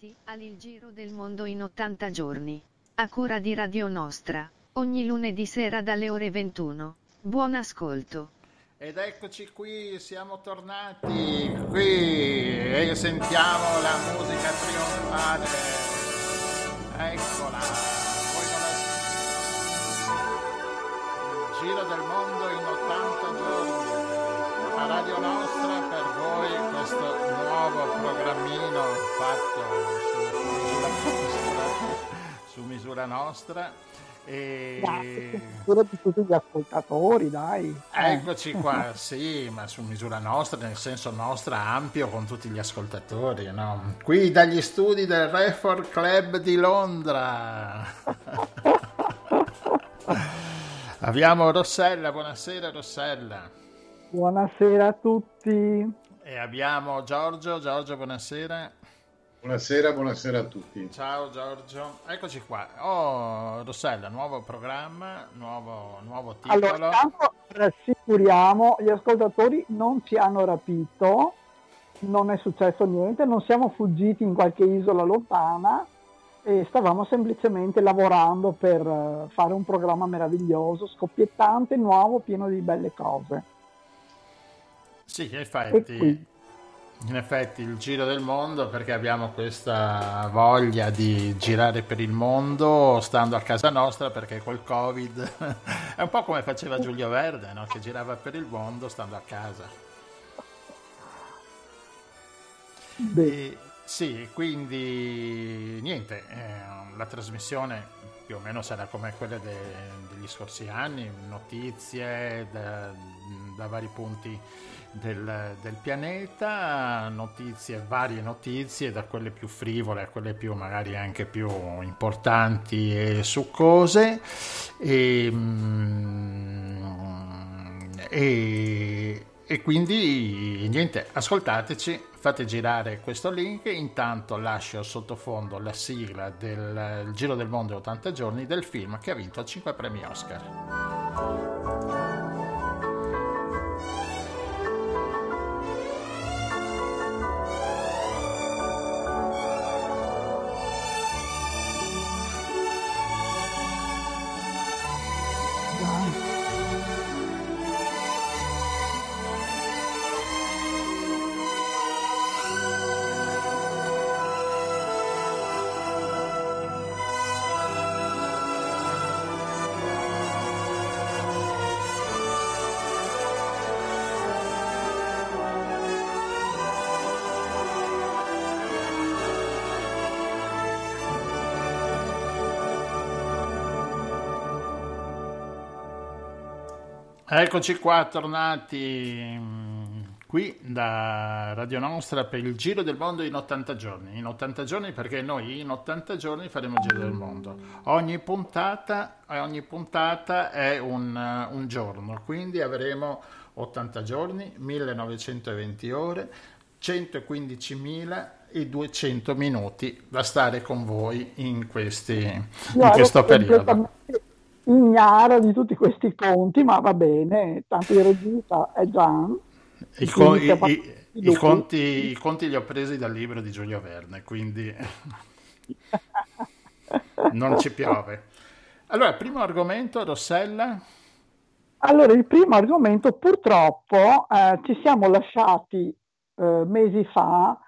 benvenuti al Giro del Mondo in 80 giorni. A cura di Radio Nostra, ogni lunedì sera dalle ore 21. Buon ascolto. Ed eccoci qui, siamo tornati qui e sentiamo la musica trionfale. Eccola. La... Il Giro del Mondo in 80 giorni. A Radio Nostra per voi questo nuovo programmino fatto su, su misura nostra, su misura nostra. E... Grazie, di tutti gli ascoltatori, dai. Eccoci qua, sì, ma su misura nostra, nel senso nostra, ampio con tutti gli ascoltatori, no? Qui dagli studi del Record Club di Londra. Abbiamo Rossella, buonasera Rossella. Buonasera a tutti. E abbiamo Giorgio. Giorgio, buonasera. Buonasera, buonasera a tutti. Ciao Giorgio, eccoci qua. Oh, Rossella, nuovo programma, nuovo, nuovo titolo. Allora, intanto rassicuriamo, gli ascoltatori non ci hanno rapito, non è successo niente, non siamo fuggiti in qualche isola lontana e stavamo semplicemente lavorando per eh, fare un programma meraviglioso, scoppiettante, nuovo, pieno di belle cose. Sì, in effetti, in effetti il giro del mondo perché abbiamo questa voglia di girare per il mondo stando a casa nostra perché col covid è un po' come faceva Giulio Verde no? che girava per il mondo stando a casa. E, sì, quindi niente, eh, la trasmissione più o meno sarà come quella de, degli scorsi anni, notizie da, da vari punti del, del, pianeta, notizie, varie notizie, da quelle più frivole a quelle più magari anche più importanti e succose. E, mm, e, e quindi niente, ascoltateci, fate girare questo link, intanto lascio sottofondo la sigla del Giro del Mondo 80 giorni del film che ha vinto 5 premi Oscar. Eccoci qua, tornati mm, qui da Radio Nostra per il giro del mondo in 80 giorni. In 80 giorni perché noi in 80 giorni faremo il giro del mondo. Ogni puntata, ogni puntata è un, un giorno, quindi avremo 80 giorni, 1920 ore, 115.200 minuti da stare con voi in, questi, in questo periodo ignara di tutti questi conti, ma va bene, tanto il regista è Gian. I, con, i, i, i, conti, I conti li ho presi dal libro di Giulio Verne, quindi non ci piove. Allora, primo argomento, Rossella. Allora, il primo argomento, purtroppo eh, ci siamo lasciati eh, mesi fa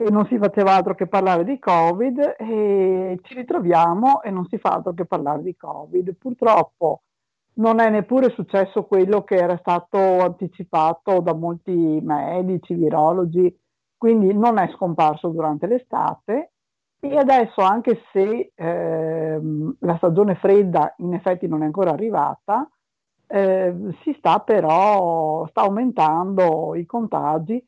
e non si faceva altro che parlare di Covid e ci ritroviamo e non si fa altro che parlare di Covid. Purtroppo non è neppure successo quello che era stato anticipato da molti medici, virologi, quindi non è scomparso durante l'estate e adesso anche se eh, la stagione fredda in effetti non è ancora arrivata, eh, si sta però, sta aumentando i contagi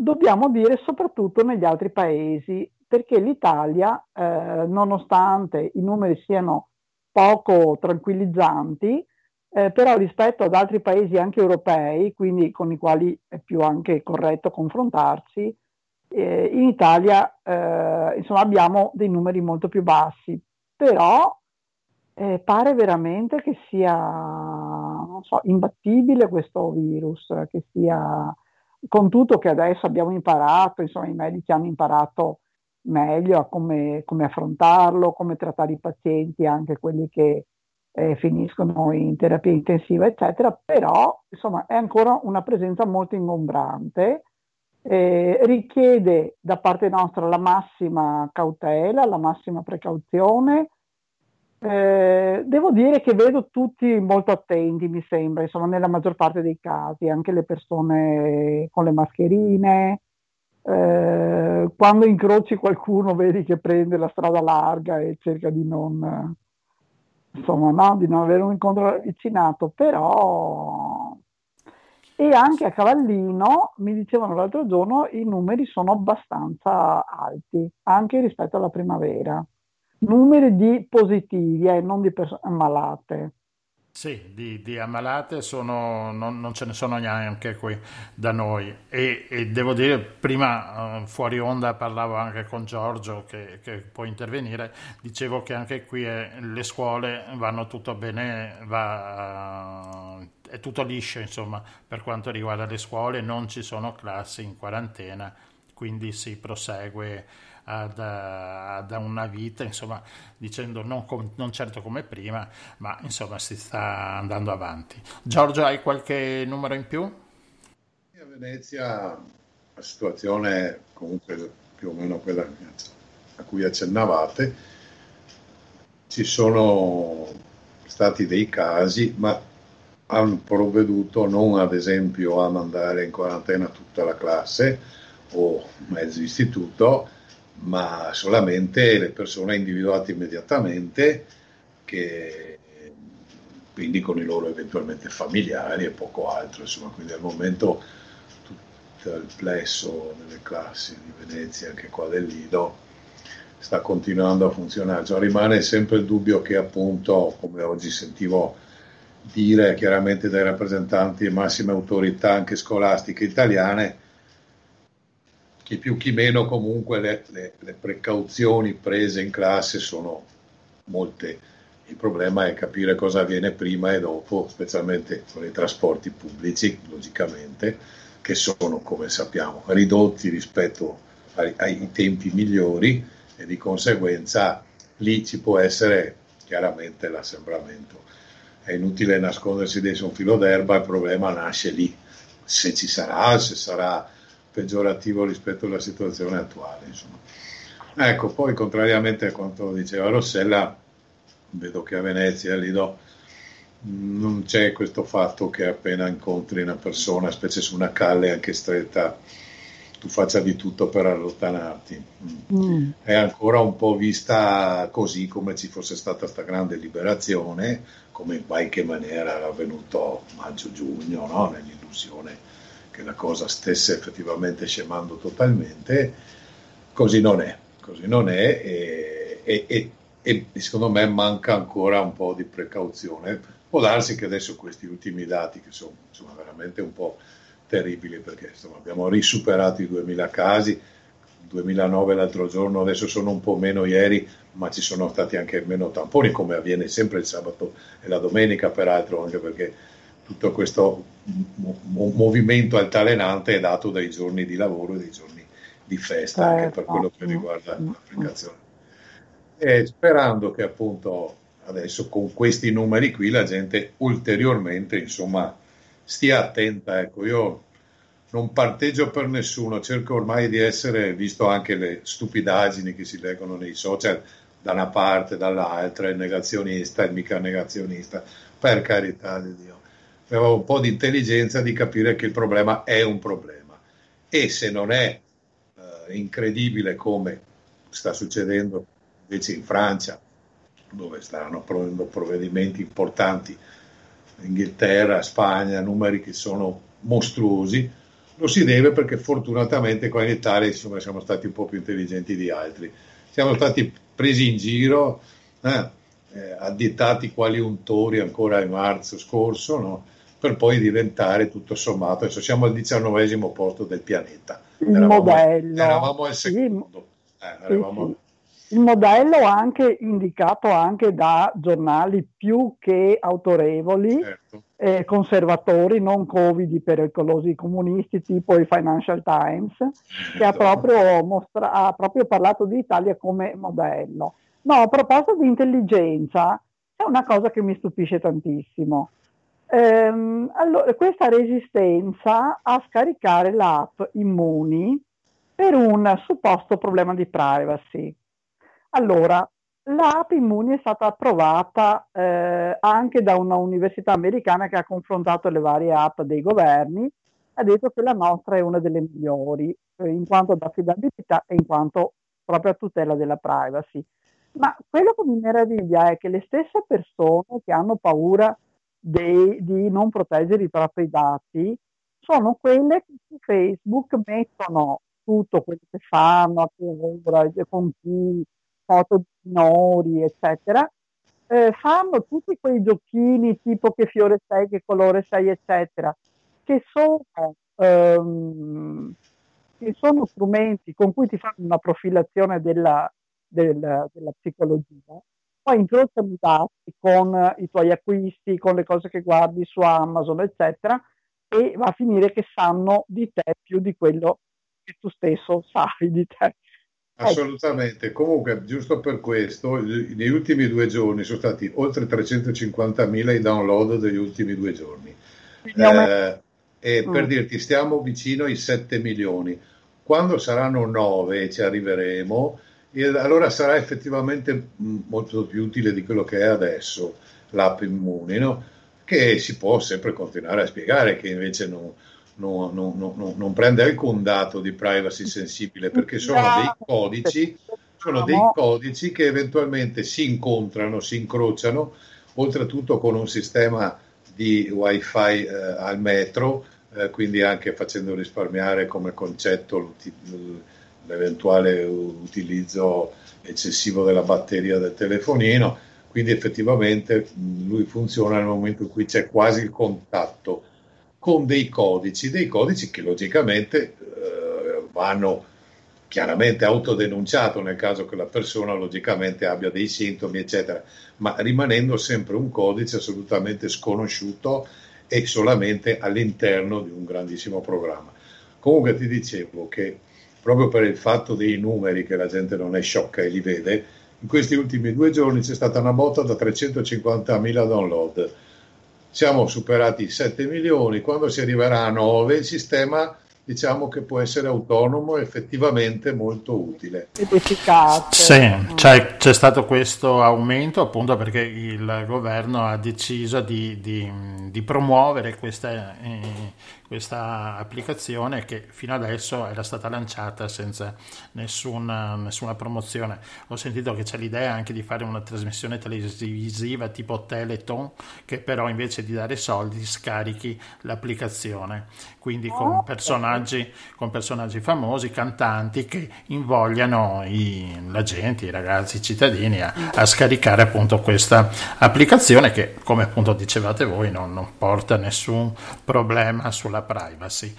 dobbiamo dire soprattutto negli altri paesi, perché l'Italia, eh, nonostante i numeri siano poco tranquillizzanti, eh, però rispetto ad altri paesi anche europei, quindi con i quali è più anche corretto confrontarsi, eh, in Italia eh, insomma, abbiamo dei numeri molto più bassi, però eh, pare veramente che sia so, imbattibile questo virus, che sia con tutto che adesso abbiamo imparato, insomma i medici hanno imparato meglio a come, come affrontarlo, come trattare i pazienti, anche quelli che eh, finiscono in terapia intensiva, eccetera, però insomma è ancora una presenza molto ingombrante, eh, richiede da parte nostra la massima cautela, la massima precauzione, eh, devo dire che vedo tutti molto attenti, mi sembra, insomma, nella maggior parte dei casi, anche le persone con le mascherine. Eh, quando incroci qualcuno vedi che prende la strada larga e cerca di non, insomma, no, di non avere un incontro ravvicinato, però e anche a Cavallino mi dicevano l'altro giorno i numeri sono abbastanza alti, anche rispetto alla primavera numeri di positivi e eh, non di persone ammalate. Sì, di, di ammalate sono, non, non, ce ne sono neanche qui da noi. E, e devo dire, prima uh, fuori onda parlavo anche con Giorgio che, che può intervenire, dicevo che anche qui è, eh, le scuole vanno tutto bene, va, è tutto liscio insomma per quanto riguarda le scuole, non ci sono classi in quarantena, quindi si prosegue da, da una vita, insomma, dicendo non, com- non, certo come prima, ma insomma si sta andando avanti. Giorgio, hai qualche numero in più? A Venezia la situazione è comunque più o meno quella a cui accennavate. Ci sono stati dei casi, ma hanno provveduto non ad esempio a mandare in quarantena tutta la classe o mezzo istituto, ma solamente le persone individuate immediatamente, che, quindi con i loro eventualmente familiari e poco altro. Insomma, quindi al momento tutto il plesso delle classi di Venezia, anche qua del Lido, sta continuando a funzionare. Cioè, rimane sempre il dubbio che appunto, come oggi sentivo dire chiaramente dai rappresentanti di massime autorità anche scolastiche italiane, chi più chi meno comunque le, le, le precauzioni prese in classe sono molte. Il problema è capire cosa avviene prima e dopo, specialmente con i trasporti pubblici, logicamente, che sono, come sappiamo, ridotti rispetto ai, ai tempi migliori e di conseguenza lì ci può essere chiaramente l'assembramento. È inutile nascondersi dentro un filo d'erba, il problema nasce lì. Se ci sarà, se sarà peggiorativo rispetto alla situazione attuale. Insomma. Ecco, poi contrariamente a quanto diceva Rossella, vedo che a Venezia, lì do, non c'è questo fatto che appena incontri una persona, specie su una calle anche stretta, tu faccia di tutto per allontanarti. Mm. È ancora un po' vista così come ci fosse stata questa grande liberazione, come in qualche maniera era avvenuto maggio-giugno, no? nell'illusione che la cosa stesse effettivamente scemando totalmente, così non è, così non è e, e, e, e secondo me manca ancora un po' di precauzione. Può darsi che adesso questi ultimi dati, che sono insomma, veramente un po' terribili, perché insomma, abbiamo risuperato i 2000 casi, 2009 l'altro giorno, adesso sono un po' meno ieri, ma ci sono stati anche meno tamponi, come avviene sempre il sabato e la domenica, peraltro, anche perché tutto questo mo- movimento altalenante è dato dai giorni di lavoro e dai giorni di festa, certo. anche per quello che riguarda mm, mm. l'applicazione. E sperando che appunto adesso con questi numeri qui la gente ulteriormente insomma stia attenta. Ecco, io non parteggio per nessuno, cerco ormai di essere, visto anche le stupidaggini che si leggono nei social, da una parte, dall'altra, il negazionista, il mica negazionista, per carità di Dio. Avevo un po' di intelligenza di capire che il problema è un problema e se non è eh, incredibile come sta succedendo invece in Francia, dove stanno prendendo provvedimenti importanti, Inghilterra, Spagna, numeri che sono mostruosi, lo si deve perché fortunatamente qua in Italia insomma, siamo stati un po' più intelligenti di altri. Siamo stati presi in giro, eh, eh, additati quali untori ancora in marzo scorso, no? Per poi diventare tutto sommato, adesso siamo al diciannovesimo posto del pianeta. Il eravamo, modello. Eravamo al secondo. Eh, eravamo... Sì, sì. Il modello anche indicato anche da giornali più che autorevoli, certo. eh, conservatori, non covidi pericolosi comunisti, tipo il Financial Times, che ha proprio, mostra- ha proprio parlato di Italia come modello. No, a proposito di intelligenza, è una cosa che mi stupisce tantissimo. Ehm, allora, questa resistenza a scaricare l'app Immuni per un supposto problema di privacy. Allora, l'app Immuni è stata approvata eh, anche da una università americana che ha confrontato le varie app dei governi, ha detto che la nostra è una delle migliori eh, in quanto ad affidabilità e in quanto proprio a tutela della privacy. Ma quello che mi meraviglia è che le stesse persone che hanno paura dei, di non proteggere i propri dati sono quelle che su Facebook mettono tutto quello che fanno, con chi, foto di minori, eccetera, eh, fanno tutti quei giochini tipo che fiore sei, che colore sei, eccetera, che sono, ehm, che sono strumenti con cui ti fanno una profilazione della, della, della psicologia, poi incrociano i dati con i tuoi acquisti, con le cose che guardi su Amazon, eccetera, e va a finire che sanno di te più di quello che tu stesso sai di te. Ecco. Assolutamente, comunque giusto per questo, negli ultimi due giorni sono stati oltre 350.000 i download degli ultimi due giorni. Eh, e mm. per dirti, stiamo vicino ai 7 milioni. Quando saranno 9 ci arriveremo, allora sarà effettivamente molto più utile di quello che è adesso l'app Immuni, no? che si può sempre continuare a spiegare, che invece non, non, non, non, prende alcun dato di privacy sensibile perché sono dei codici, sono dei codici che eventualmente si incontrano, si incrociano, oltretutto con un sistema di wifi eh, al metro, eh, quindi anche facendo risparmiare come concetto l'eventuale utilizzo eccessivo della batteria del telefonino, quindi effettivamente lui funziona nel momento in cui c'è quasi il contatto con dei codici, dei codici che logicamente eh, vanno chiaramente autodenunciato nel caso che la persona logicamente abbia dei sintomi, eccetera, ma rimanendo sempre un codice assolutamente sconosciuto e solamente all'interno di un grandissimo programma. Comunque ti dicevo che proprio per il fatto dei numeri che la gente non è sciocca e li vede, in questi ultimi due giorni c'è stata una botta da 350.000 download siamo superati i 7 milioni, quando si arriverà a 9 il sistema diciamo che può essere autonomo e effettivamente molto utile. Ed efficace. Sì, c'è, c'è, stato questo aumento appunto perché il governo ha deciso di, di, di promuovere questa, eh, questa applicazione che fino adesso era stata lanciata senza nessuna, nessuna, promozione. Ho sentito che c'è l'idea anche di fare una trasmissione televisiva tipo Teleton che però invece di dare soldi scarichi l'applicazione, quindi con oh, personaggi, con personaggi famosi, cantanti che invogliano i, la gente, i ragazzi, i cittadini a, a, scaricare appunto questa applicazione che come appunto dicevate voi non, non porta nessun problema sulla la privacy.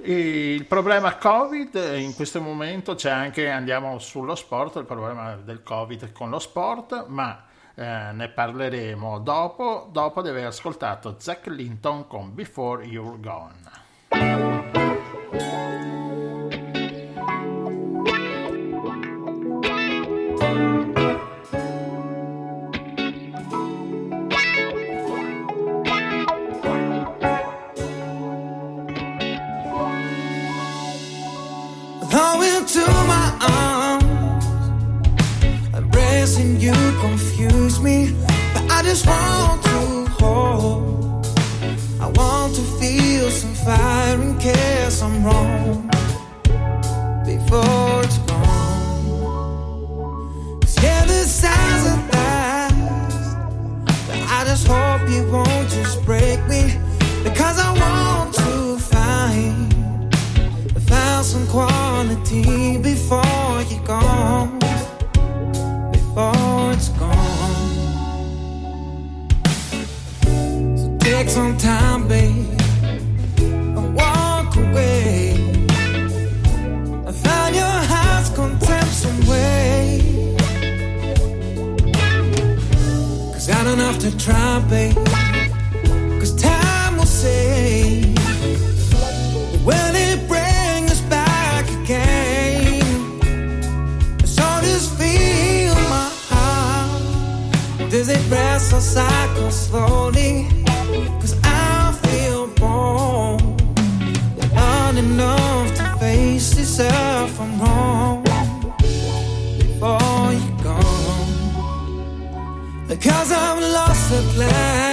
E il problema Covid in questo momento c'è anche, andiamo sullo sport, il problema del Covid con lo sport, ma eh, ne parleremo dopo, dopo di aver ascoltato Zack Linton con Before You're Gone. Just want to hold. I want to feel some fire in case I'm wrong before it's gone. Cause yeah, this sounds a last, but I just hope you won't just break me because I want to find, find some quality before Cause time will say, it us back again? So just feel my heart. Does it or cycle slowly? Cause I feel. Enough to face I'm wrong before you're gone. Because I'm lost the plan.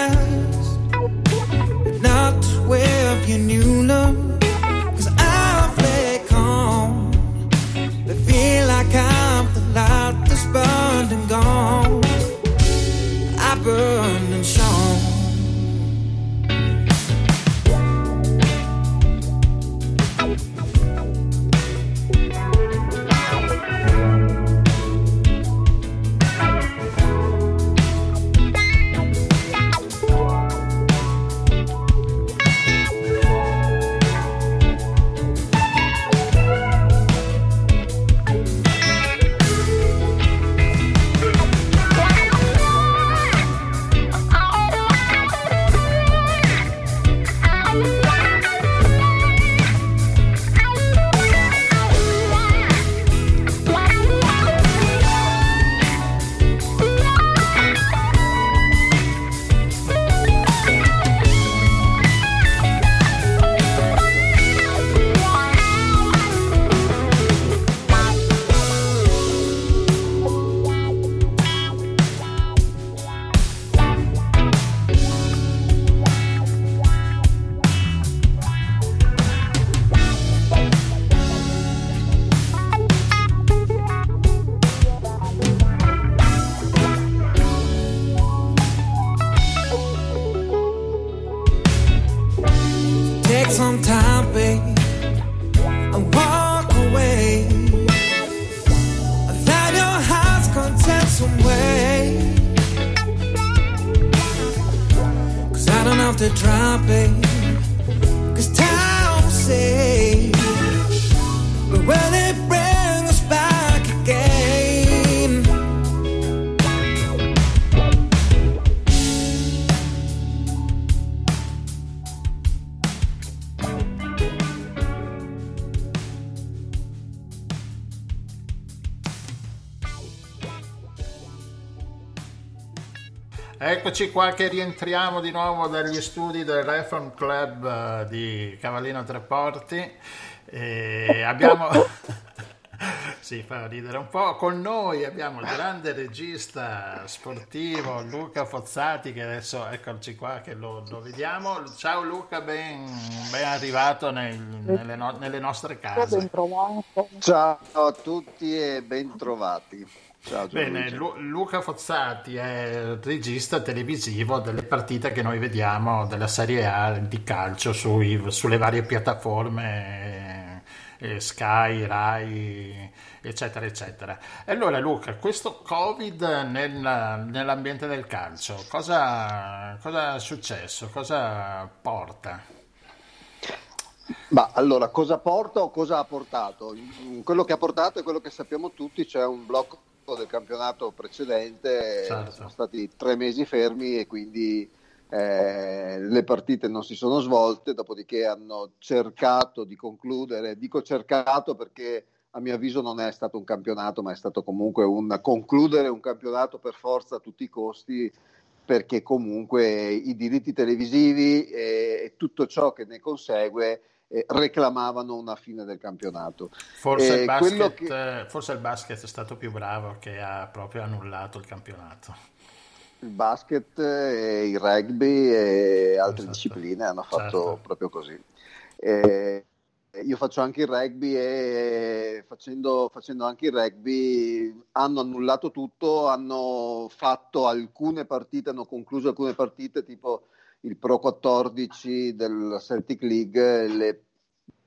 Eccoci qua che rientriamo di nuovo dagli studi del Reform Club eh, di Cavallino Treporti. E abbiamo... sì, fa ridere un po'. Con noi abbiamo il grande regista sportivo Luca Fozzati, che adesso eccoci qua che lo, lo vediamo. Ciao Luca, ben, ben arrivato nel, nelle, no, nelle, nostre case. Ciao a tutti e ben trovati. Ciao, Bene, Lu- Luca Fozzati è regista televisivo delle partite che noi vediamo della Serie A di calcio sui, sulle varie piattaforme eh, Sky, Rai, eccetera, eccetera. E allora Luca, questo Covid nel, nell'ambiente del calcio, cosa, cosa è successo? Cosa porta? Ma allora, cosa porta o cosa ha portato? Quello che ha portato è quello che sappiamo tutti, c'è un blocco del campionato precedente certo. sono stati tre mesi fermi e quindi eh, le partite non si sono svolte, dopodiché hanno cercato di concludere, dico cercato perché a mio avviso non è stato un campionato, ma è stato comunque un concludere un campionato per forza a tutti i costi, perché comunque i diritti televisivi e, e tutto ciò che ne consegue eh, reclamavano una fine del campionato. Forse, eh, il basket, che... forse, il basket, è stato più bravo che ha proprio annullato il campionato. Il basket, e il rugby e altre esatto. discipline hanno fatto certo. proprio così. Eh, io faccio anche il rugby e facendo, facendo, anche il rugby hanno annullato tutto, hanno fatto alcune partite, hanno concluso alcune partite tipo il Pro 14 del Celtic League, le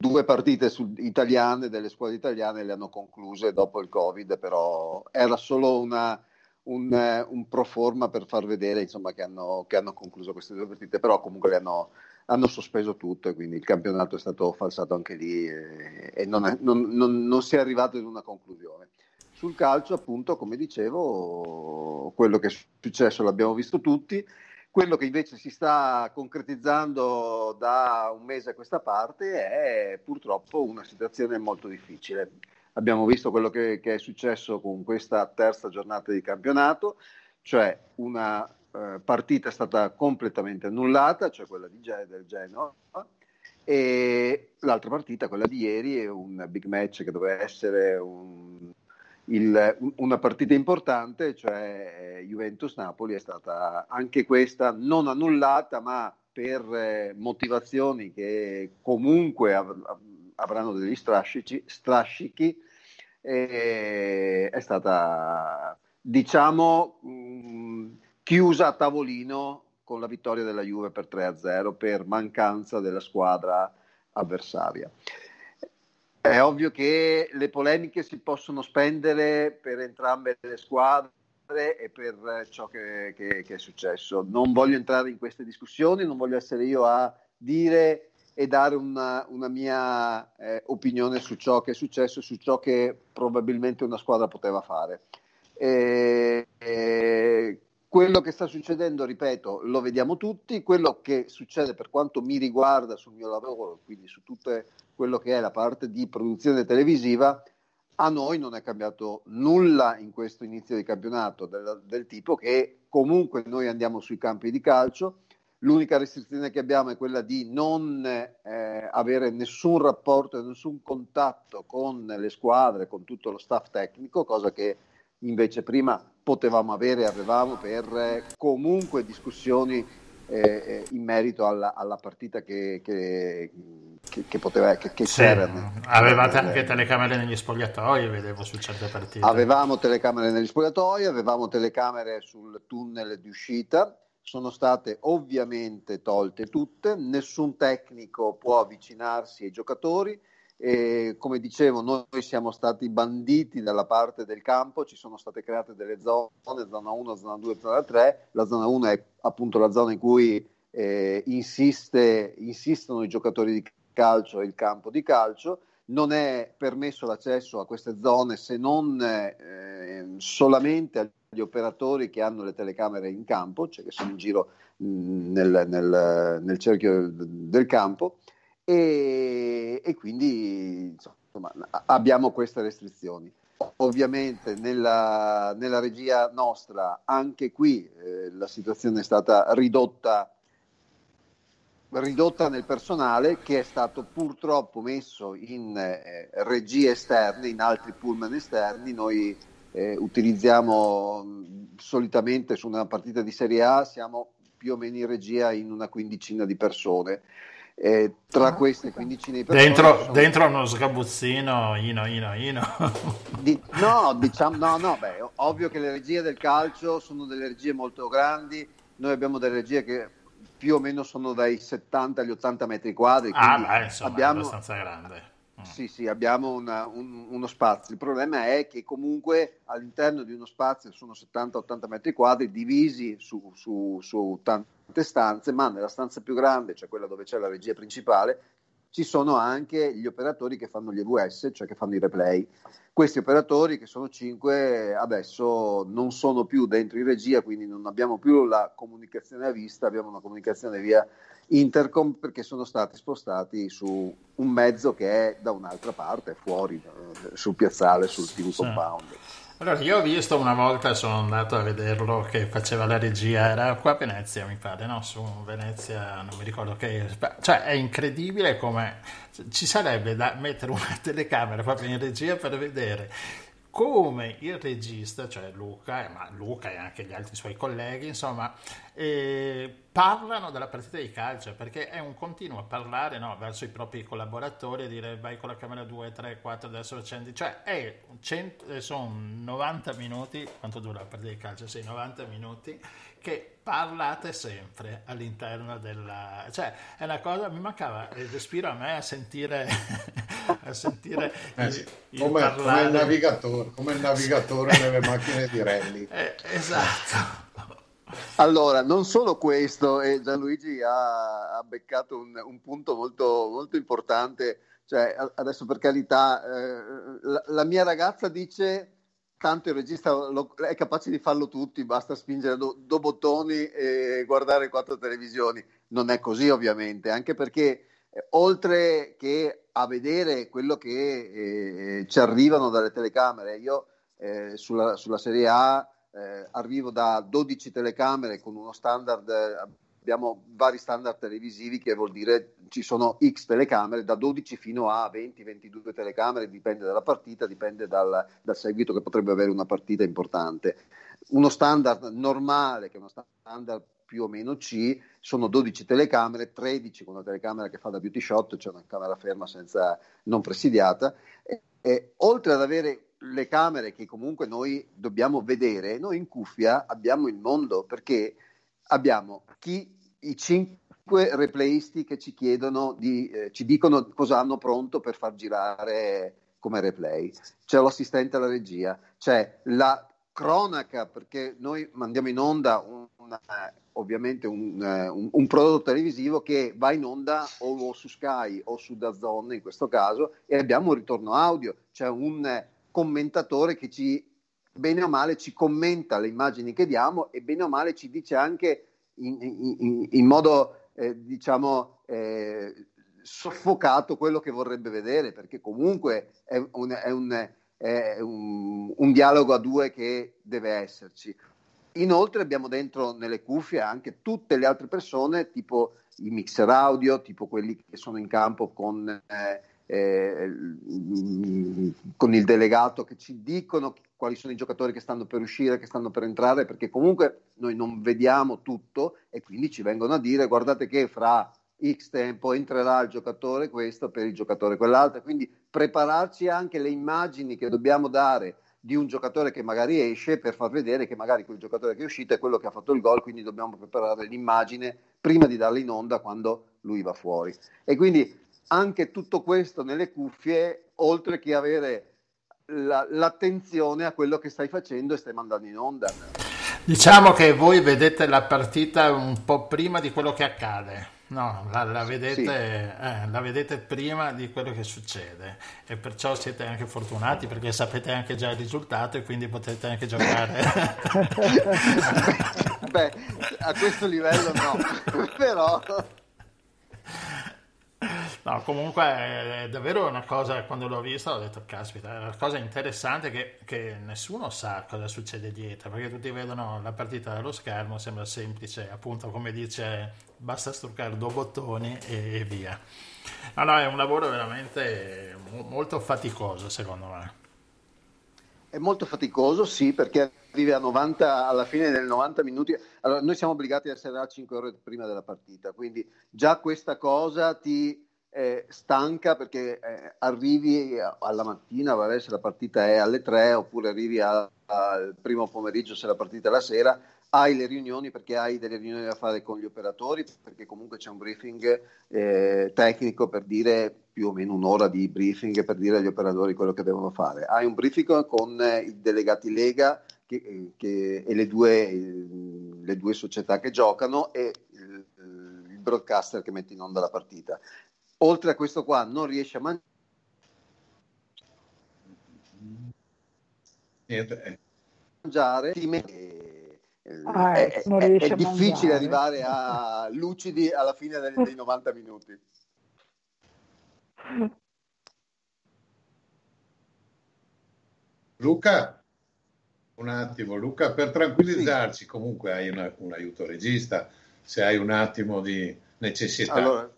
due partite su, italiane delle squadre italiane le hanno concluse dopo il Covid, però era solo una, un, un pro forma per far vedere insomma, che, hanno, che, hanno, concluso queste due partite, però comunque le hanno, hanno, sospeso tutto e quindi il campionato è stato falsato anche lì e, e non, è, non, non, non si è arrivato in una conclusione. Sul calcio, appunto, come dicevo, quello che è successo l'abbiamo visto tutti quello che invece si sta concretizzando da un mese a questa parte è purtroppo una situazione molto difficile. Abbiamo visto quello che, che è successo con questa terza giornata di campionato, cioè una eh, partita è stata completamente annullata, cioè quella di, del Genoa, e l'altra partita, quella di ieri, è un big match che doveva essere un il, una partita importante, cioè eh, Juventus-Napoli, è stata anche questa non annullata, ma per eh, motivazioni che comunque av- avranno degli strascichi, strascichi eh, è stata diciamo mh, chiusa a tavolino con la vittoria della Juve per 3-0 per mancanza della squadra avversaria. È ovvio che le polemiche si possono spendere per entrambe le squadre e per ciò che, che, che, è successo. Non voglio entrare in queste discussioni, non voglio essere io a dire e dare una, una mia eh, opinione su ciò che è successo, su ciò che probabilmente una squadra poteva fare. E, e, quello che sta succedendo, ripeto, lo vediamo tutti, quello che succede per quanto mi riguarda sul mio lavoro, quindi su tutto quello che è la parte di produzione televisiva, a noi non è cambiato nulla in questo inizio di campionato, del, del tipo che comunque noi andiamo sui campi di calcio, l'unica restrizione che abbiamo è quella di non eh, avere nessun rapporto nessun contatto con le squadre, con tutto lo staff tecnico, cosa che invece prima potevamo avere e avevamo per eh, comunque discussioni eh, eh, in merito alla, alla partita che, che, che, che, poteva che, che sì, c'era. Avevate eh, anche telecamere negli spogliatoi, vedevo su certe partite. Avevamo telecamere negli spogliatoi, avevamo telecamere sul tunnel di uscita. Sono state ovviamente tolte tutte, nessun tecnico può avvicinarsi ai giocatori, e come dicevo, noi siamo stati banditi dalla parte del campo, ci sono state create delle zone, zona 1, zona 2, zona 3. La zona 1 è appunto la zona in cui eh, insiste, insistono i giocatori di calcio e il campo di calcio. Non è permesso l'accesso a queste zone se non eh, solamente agli operatori che hanno le telecamere in campo, cioè che sono in giro mh, nel, nel, nel cerchio del campo e, e quindi insomma, abbiamo queste restrizioni. ovviamente nella, nella, regia nostra anche qui eh, la situazione è stata ridotta, ridotta nel personale che è stato purtroppo messo in eh, regie esterne, in altri pullman esterni. Noi eh, utilizziamo solitamente su una partita di Serie A, siamo più o meno in regia in una quindicina di persone. Eh, tra queste quindicine di persone dentro, sono... dentro uno sgabuzzino ino ino ino di, no diciamo no no beh ovvio che le regie del calcio sono delle regie molto grandi noi abbiamo delle regie che più o meno sono dai 70 agli 80 metri quadri ah beh insomma abbiamo... è abbastanza grande Mm. Sì, sì, abbiamo una, un, uno spazio. Il problema è che comunque all'interno di uno spazio sono 70-80 metri quadri divisi su, su, su, tante stanze, ma nella stanza più grande, cioè quella dove c'è la regia principale, ci sono anche gli operatori che fanno gli EVS, cioè che fanno i replay. Questi operatori, che sono 5, adesso non sono più dentro in regia, quindi non abbiamo più la comunicazione a vista, abbiamo una comunicazione via intercom perché sono stati spostati su un mezzo che è da un'altra parte, fuori, eh, sul piazzale, sul TV sì. compound. Allora, io ho visto una volta, sono andato a vederlo che faceva la regia, era qua a Venezia, mi pare, no? Su Venezia, non mi ricordo che... Cioè, è incredibile come ci sarebbe da mettere una telecamera proprio in regia per vedere come il regista, cioè Luca, ma Luca e anche gli altri suoi colleghi, insomma, eh, parlano della partita di calcio perché è un continuo parlare no, verso i propri collaboratori e dire vai con la camera 2, 3, 4, adesso accendi, cioè è 100, eh, sono 90 minuti, quanto dura la partita di calcio? Sì, 90 minuti che parlate sempre all'interno della... cioè è una cosa, mi mancava il respiro a me a sentire, a sentire eh il, il come, parlare... come, il navigatore, come il navigatore nelle macchine di rally. Eh, esatto. Allora, non solo questo, e Gianluigi ha, ha beccato un, un, punto molto, molto importante, cioè adesso per carità, eh, la, la mia ragazza dice tanto il regista lo, è capace di farlo tutti, basta spingere due do bottoni e guardare quattro televisioni. Non è così ovviamente, anche perché eh, oltre che a vedere quello che eh, ci arrivano dalle telecamere, io eh, sulla, sulla, Serie A eh, arrivo da 12 telecamere con uno standard abbiamo vari standard televisivi che vuol dire ci sono X telecamere, da 12 fino a 20-22 telecamere, dipende dalla partita, dipende dal, dal, seguito che potrebbe avere una partita importante. Uno standard normale, che è uno standard più o meno C, sono 12 telecamere, 13 con una telecamera che fa da beauty shot, cioè una camera ferma senza, non presidiata, e, e oltre ad avere le camere che comunque noi dobbiamo vedere, noi in cuffia abbiamo il mondo perché abbiamo chi i cinque replayisti che ci chiedono di, eh, ci dicono cosa hanno pronto per far girare come replay. C'è l'assistente alla regia, c'è la cronaca perché noi mandiamo in onda una, ovviamente un, un, un, prodotto televisivo che va in onda o, su Sky o su Dazon in questo caso e abbiamo un ritorno audio, c'è un commentatore che ci bene o male ci commenta le immagini che diamo e bene o male ci dice anche in, in, in modo, eh, diciamo, eh, soffocato quello che vorrebbe vedere, perché comunque è un, è, un, è un, un dialogo a due che deve esserci. Inoltre abbiamo dentro nelle cuffie anche tutte le altre persone, tipo i mixer audio, tipo quelli che sono in campo con eh, eh, con il delegato che ci dicono quali sono i giocatori che stanno per uscire, che stanno per entrare, perché comunque noi non vediamo tutto e quindi ci vengono a dire guardate che fra X tempo entrerà il giocatore questo per il giocatore quell'altro, quindi prepararci anche le immagini che dobbiamo dare di un giocatore che magari esce per far vedere che magari quel giocatore che è uscito è quello che ha fatto il gol, quindi dobbiamo preparare l'immagine prima di darla in onda quando lui va fuori. E quindi anche tutto questo nelle cuffie, oltre che avere la, l'attenzione a quello che stai facendo e stai mandando in onda. Diciamo che voi vedete la partita un po' prima di quello che accade. No, la, la, vedete, sì. eh, la, vedete, prima di quello che succede e perciò siete anche fortunati perché sapete anche già il risultato e quindi potete anche giocare. Beh, a questo livello no, però No, comunque è davvero una cosa, quando l'ho vista ho detto, caspita, è una cosa interessante che, che, nessuno sa cosa succede dietro, perché tutti vedono la partita dallo schermo, sembra semplice, appunto come dice, basta struccare due bottoni e, e via. No, no, è un lavoro veramente molto faticoso secondo me. È molto faticoso, sì, perché arrivi a 90, alla fine del 90 minuti. Allora, noi siamo obbligati a essere a 5 ore prima della partita, quindi già questa cosa ti eh, stanca perché eh, arrivi alla mattina, vabbè, se la partita è alle 3, oppure arrivi al primo pomeriggio se la partita è la sera, hai le riunioni perché hai delle riunioni da fare con gli operatori, perché comunque c'è un briefing eh, tecnico per dire più o meno un'ora di briefing per dire agli operatori quello che devono fare. Hai un briefing con eh, i delegati Lega che, eh, che, e le due, le due, società che giocano e il broadcaster che mette in onda la partita. Oltre a questo qua non riesce a mangiare. mangiare ti mette ah, è, è, è difficile arrivare a lucidi alla fine dei, dei 90 minuti. Luca, un attimo, Luca, per tranquillizzarci, sì. comunque hai una, un aiuto regista, se hai un attimo di necessità. Allora,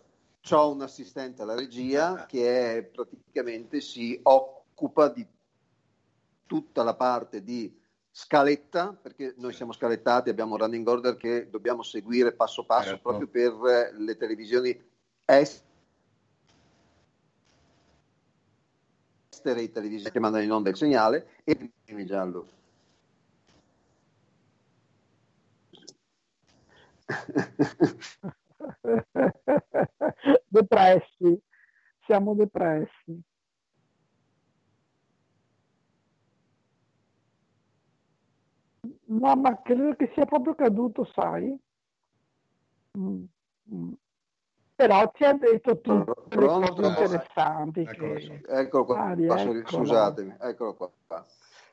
ho un assistente alla regia che praticamente si occupa di tutta la parte di scaletta, perché noi siamo scalettati, abbiamo un running order che dobbiamo seguire passo passo certo. proprio per le televisioni estere i televisioni che mandano in onda il segnale e il giallo. depressi, siamo depressi. No, ma credo che sia proprio caduto, sai? Mm, mm. Però ci ha detto tutte le cose interessanti. Eccolo, che... eccolo qua, ah, scusatemi, eccolo qua.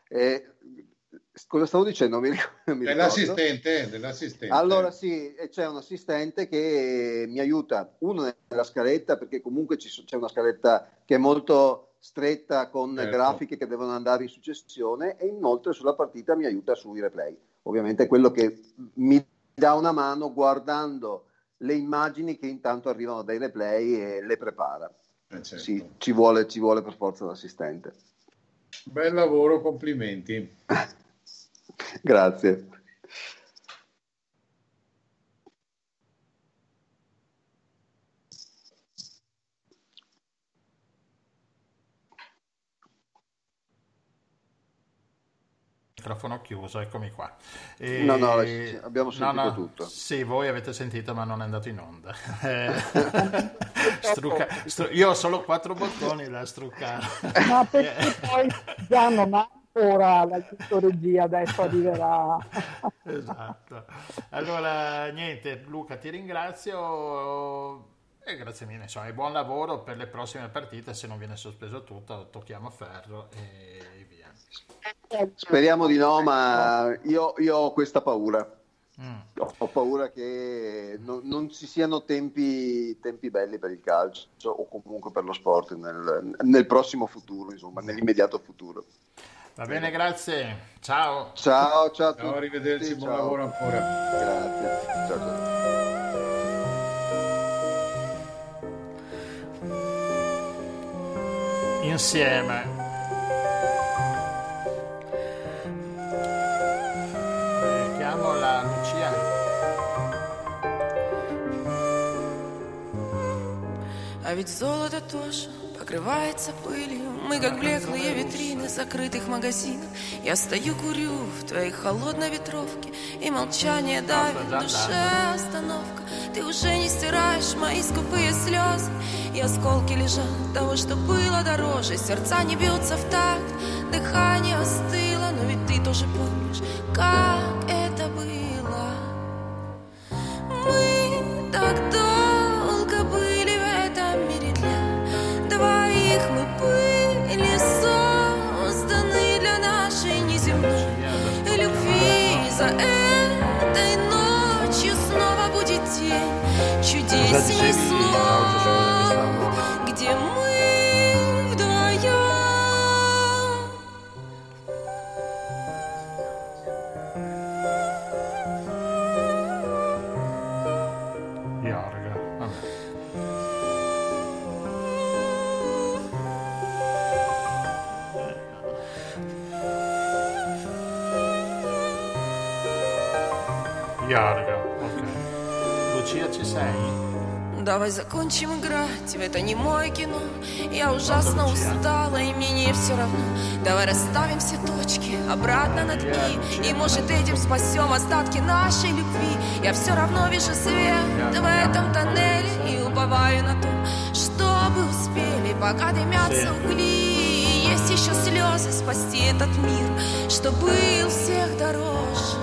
Eh, cosa stavo dicendo? Mi, mi dell'assistente, dell'assistente, Allora sì, c'è un assistente che mi aiuta, uno nella scaletta, perché comunque c'è una scaletta che è molto stretta con certo. grafiche che devono andare in successione e inoltre sulla partita mi aiuta sui replay. Ovviamente è quello che mi dà una mano guardando le immagini che intanto arrivano dai replay e le prepara. Eh certo. sì, ci, vuole, ci vuole per forza l'assistente. Bel lavoro, complimenti. Grazie. microfono chiuso, eccomi qua. E... No, no, abbiamo sentito no, no, tutto. Sì, voi avete sentito, ma non è andato in onda. Strucca... Stru... Io ho solo quattro bottoni da struccare. Ma perché poi già non ha ancora l'aiuto regia, adesso arriverà. esatto. Allora, niente, Luca, ti ringrazio. E grazie mille, insomma, e buon lavoro per le prossime partite. Se non viene sospeso tutto, tocchiamo ferro e via. Speriamo di no, ma io, io ho questa paura. Mm. Ho paura che non, non ci siano tempi, tempi, belli per il calcio o comunque per lo sport nel, nel prossimo futuro, insomma, nell'immediato futuro. Va bene, grazie. Ciao. Ciao, ciao. ciao arrivederci, buon ciao. lavoro ancora. Grazie. Ciao, ciao. Insieme А ведь золото тоже покрывается пылью Мы как блеклые витрины закрытых магазинов. Я стою, курю в твоей холодной ветровке И молчание давит в душе остановка. Ты уже не стираешь мои скупые слезы. И осколки лежат того, что было дороже. Сердца не бьются в такт, дыхание остыло Но ведь ты тоже помнишь, как Merci Jésus. Давай закончим играть в это не мое кино. Я ужасно устала и мне не все равно. Давай расставим все точки обратно над «и» И может этим спасем остатки нашей любви. Я все равно вижу свет в этом тоннеле И уповаю на то, чтобы успели Пока дымятся угли. Есть еще слезы спасти этот мир Что был всех дороже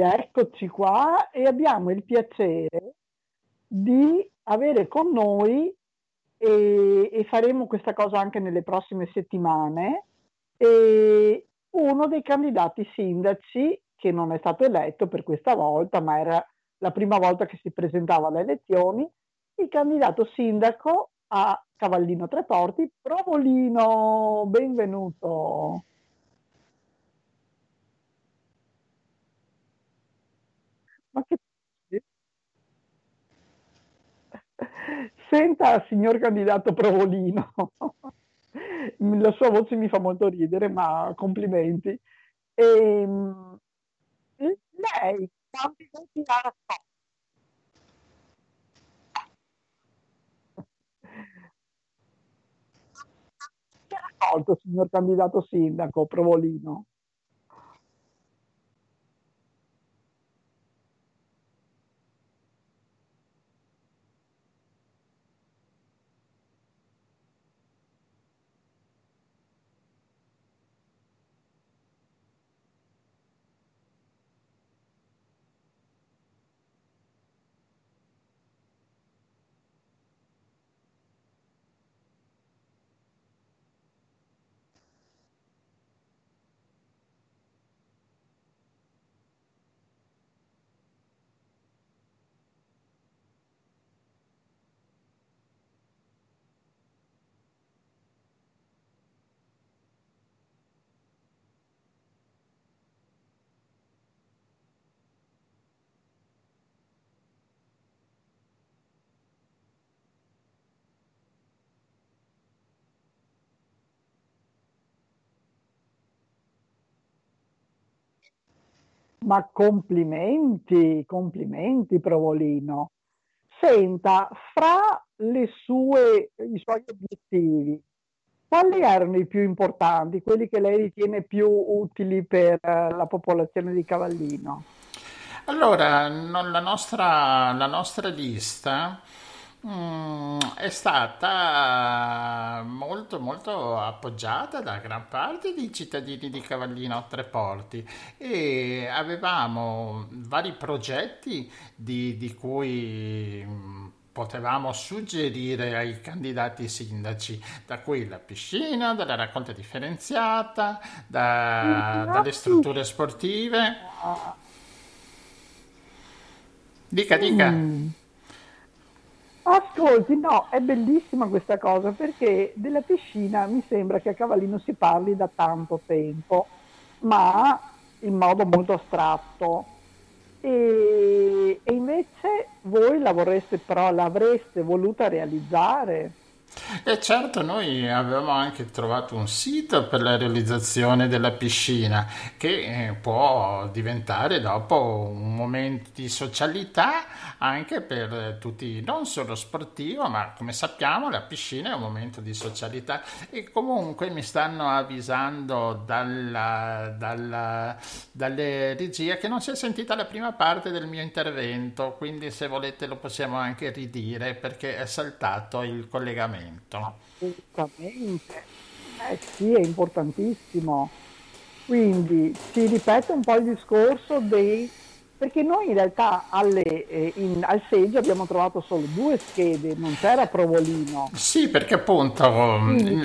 Rieccoci qua e abbiamo il piacere di avere con noi e, e faremo questa cosa anche nelle prossime settimane e uno dei candidati sindaci che non è stato eletto per questa volta, ma era la prima volta che si presentava alle elezioni, il candidato sindaco a Cavallino Treporti, Provolino, benvenuto. Ma che... Senta, signor candidato Provolino, la sua voce mi fa molto ridere, ma complimenti. E, ehm, lei quanti voti ha ha raccolto, signor candidato sindaco Provolino? Ma complimenti, complimenti Provolino. Senta, fra sue, i suoi obiettivi, quali erano i più importanti, quelli che lei ritiene più utili per eh, la popolazione di Cavallino? Allora, la nostra, la nostra lista Mm, è stata molto molto appoggiata da gran parte dei cittadini di Cavallino Treporti e avevamo vari progetti di, di cui mm, potevamo suggerire ai candidati sindaci, da cui la piscina, dalla raccolta differenziata, da, dalle strutture sportive. Dica, dica. Mm. Ascolti, no, è bellissima questa cosa perché della piscina mi sembra che a Cavallino si parli da tanto tempo, ma in modo molto astratto. E, e invece voi la vorreste però, l'avreste voluta realizzare? E certo, noi avevamo anche trovato un sito per la realizzazione della piscina che eh, può diventare dopo un momento di socialità anche per tutti, non solo sportivo, ma come sappiamo la piscina è un momento di socialità e comunque mi stanno avvisando dalla, dalla, dalle regie che non si è sentita la prima parte del mio intervento, quindi se volete lo possiamo anche ridire perché è saltato il collegamento. Assolutamente, eh sì, è importantissimo. Quindi si ripete un po' il discorso dei perché noi in realtà alle, eh, in, al seggio abbiamo trovato solo due schede, non c'era Provolino. Sì, perché appunto... Quindi, mm,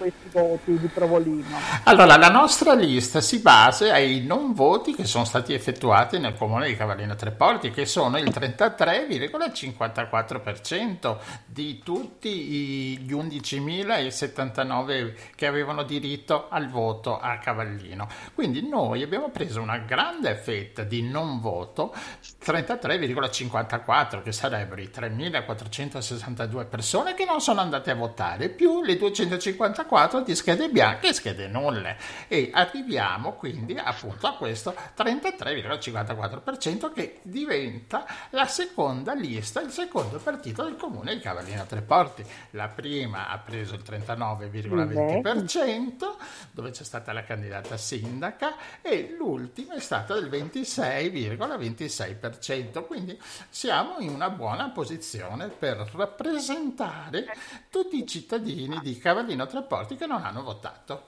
questi voti di Provolino? Allora, la nostra lista si basa ai non voti che sono stati effettuati nel comune di Cavallino Treporti, che sono il 33,54% di tutti gli 11.079 che avevano diritto al voto a Cavallino. Quindi noi abbiamo preso una grande fetta di non voto, 33,54, che sarebbero i 3.462 persone che non sono andate a votare, più le 254 4 di schede bianche e schede nulle e arriviamo quindi appunto a questo 33,54% che diventa la seconda lista, il secondo partito del comune di Cavallina Treporti. La prima ha preso il 39,20% dove c'è stata la candidata sindaca e l'ultima è stata del 26,26%, quindi siamo in una buona posizione per rappresentare tutti i cittadini di Cavallino Treporti forti che non hanno votato.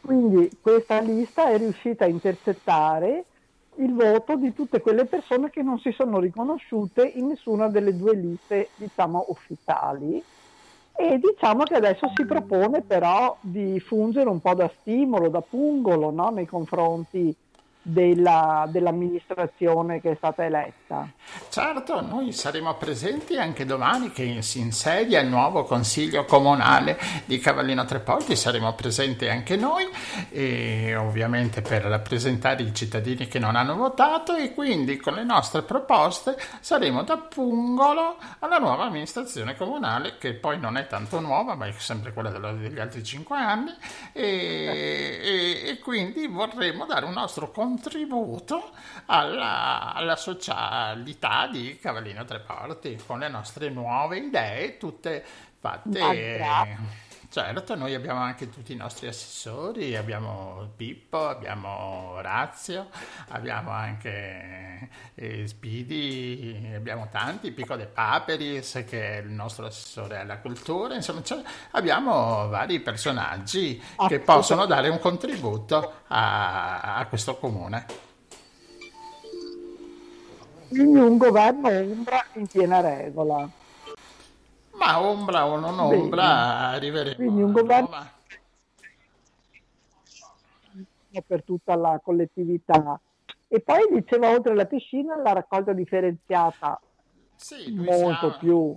Quindi questa lista è riuscita a intercettare il voto di tutte quelle persone che non si sono riconosciute in nessuna delle due liste, diciamo, ufficiali. E diciamo che adesso si propone però di fungere un po' da stimolo, da pungolo no? nei confronti della, dell'amministrazione che è stata eletta. Certo, noi saremo presenti anche domani che si insedia il nuovo consiglio comunale di Cavallino Trepolti, saremo presenti anche noi e ovviamente per rappresentare i cittadini che non hanno votato e quindi con le nostre proposte saremo da pungolo alla nuova amministrazione comunale che poi non è tanto nuova ma è sempre quella degli altri cinque anni e, e, e quindi vorremmo dare un nostro contributo contributo alla, alla socialità di Cavallino Treporti con le nostre nuove idee tutte fatte Certo, noi abbiamo anche tutti i nostri assessori, abbiamo Pippo, abbiamo Orazio, abbiamo anche eh, Spidi, abbiamo tanti, Pico De Paperis che è il nostro assessore alla cultura, insomma cioè, abbiamo vari personaggi che possono dare un contributo a, a questo comune. Quindi un governo ombra in piena regola. Ma ombra o non ombra, Bene. arriveremo. Quindi un governo per tutta la collettività. E poi diceva oltre alla piscina la raccolta differenziata sì, molto siamo... più.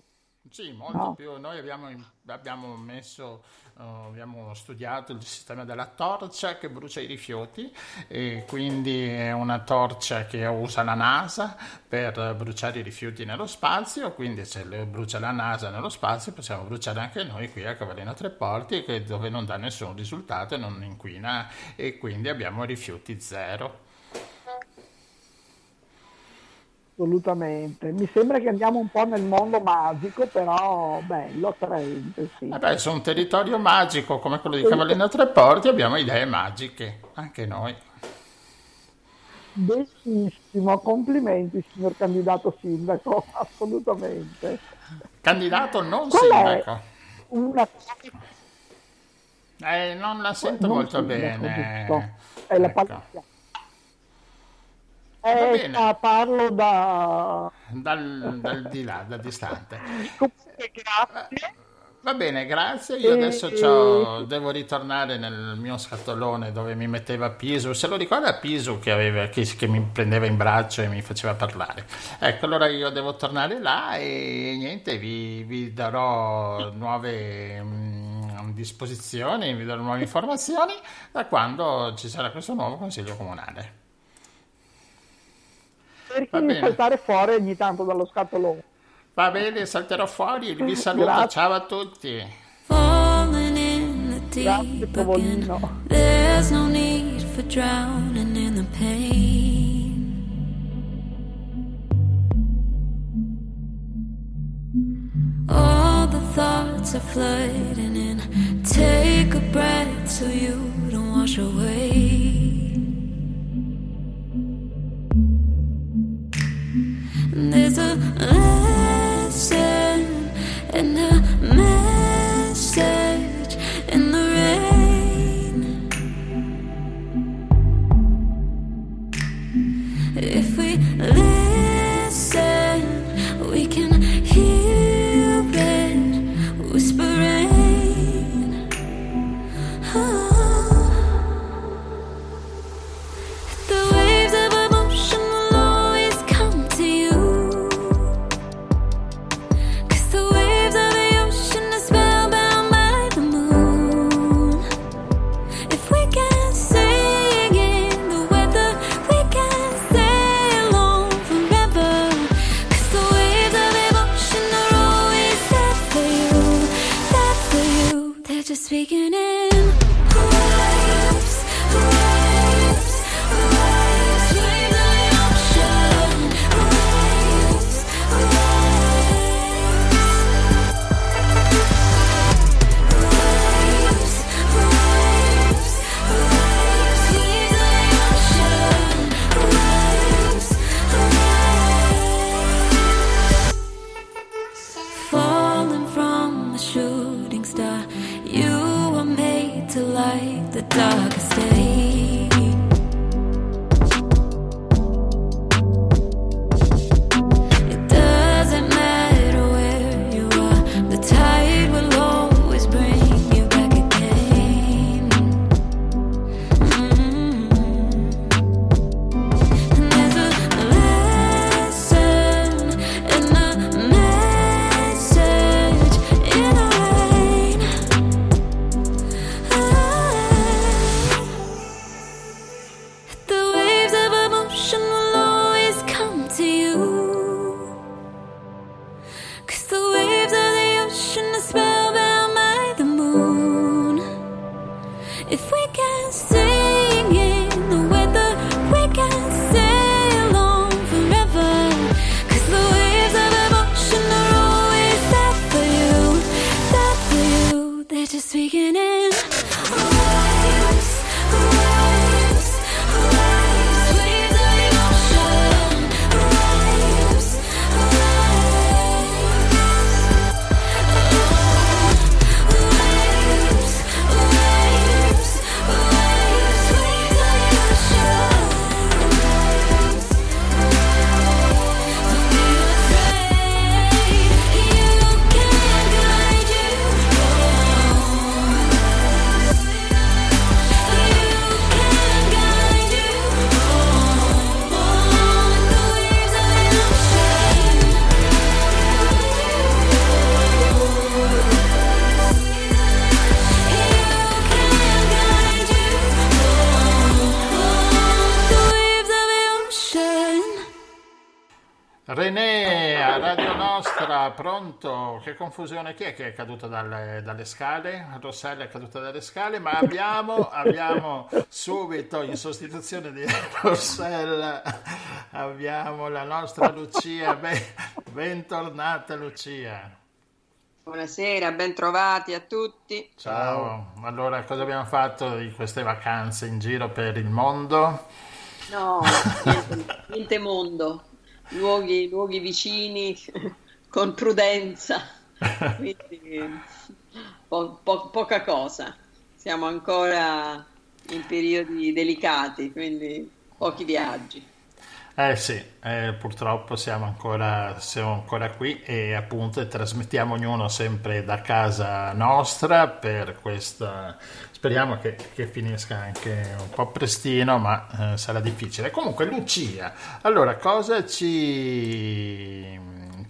Sì, molto no? più. Noi abbiamo, abbiamo messo Uh, abbiamo studiato il sistema della torcia che brucia i rifiuti e quindi è una torcia che usa la NASA per bruciare i rifiuti nello spazio, quindi se brucia la NASA nello spazio possiamo bruciare anche noi qui a Cavallino Treporti dove non dà nessun risultato e non inquina e quindi abbiamo rifiuti zero assolutamente. Mi sembra che andiamo un po' nel mondo magico, però bello, attraente. Sì. Vabbè, su un territorio magico come quello di Cavallino Tre Porti abbiamo idee magiche, anche noi. Benissimo, complimenti signor candidato sindaco, assolutamente. Candidato non Qual sindaco. Una... Eh, non la sento non molto bene. Giusto. È la ecco. Eh, parlo da... Dal, dal di là, da distante. grazie. Va bene, grazie. Io adesso e... devo ritornare nel mio scatolone dove mi metteva Pisu. Se lo ricorda Pisu che, aveva, che, che, mi prendeva in braccio e mi faceva parlare. Ecco, allora io devo tornare là e niente, vi, vi darò nuove mh, mm, disposizioni, vi darò nuove informazioni da quando ci sarà questo nuovo consiglio comunale. Cerchi di saltare fuori ogni tanto dallo scatolone. Va bene, salterò fuori, vi saluto, Grazie. ciao a tutti. Grazie, povolino. There's no need for drowning in the pain. All the thoughts are flooding in. Take a breath so you don't wash away. There's a che confusione chi è che è caduta dalle, dalle scale? Rossella è caduta dalle scale, ma abbiamo, abbiamo subito in sostituzione di Rossella abbiamo la nostra Lucia. Ben, bentornata Lucia. Buonasera, bentrovati a tutti. Ciao. Allora, cosa abbiamo fatto di queste vacanze in giro per il mondo? No, niente, niente mondo, luoghi, luoghi vicini con prudenza, quindi po- po- poca cosa. Siamo ancora in periodi delicati, quindi pochi viaggi. Eh sì, eh, purtroppo siamo ancora, siamo ancora qui e appunto trasmettiamo ognuno sempre da casa nostra per questa... Speriamo che, che finisca anche un po' prestino, ma eh, sarà difficile. Comunque Lucia, allora cosa ci,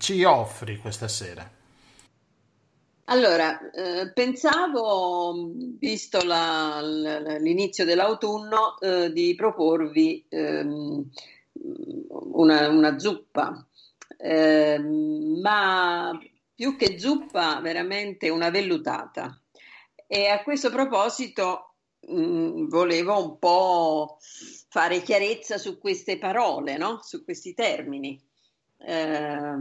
ci offri questa sera? Allora, eh, pensavo, visto la, l'inizio dell'autunno, eh, di proporvi ehm, una, una zuppa, eh, ma più che zuppa, veramente una vellutata. E a questo proposito mh, mm, volevo un po' fare chiarezza su queste parole, no? su questi termini. Eh,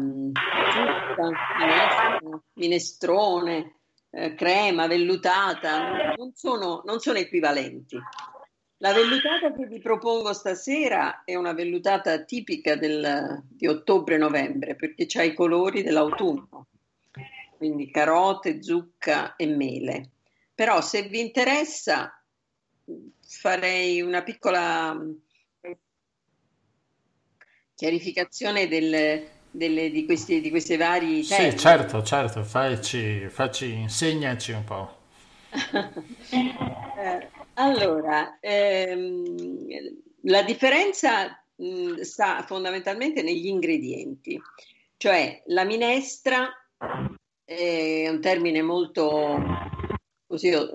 zuppa, minestrone, eh, crema, vellutata, non sono, non sono equivalenti. La vellutata che vi propongo stasera è una vellutata tipica del, di ottobre-novembre perché ha i colori dell'autunno, quindi carote, zucca e mele. Però se vi interessa farei una piccola chiarificazione del, delle, di, questi, di questi vari termini. Sì, certo, certo, facci, facci, insegnaci un po'. eh, allora, ehm, la differenza mh, sta fondamentalmente negli ingredienti, cioè la minestra è un termine molto così, eh,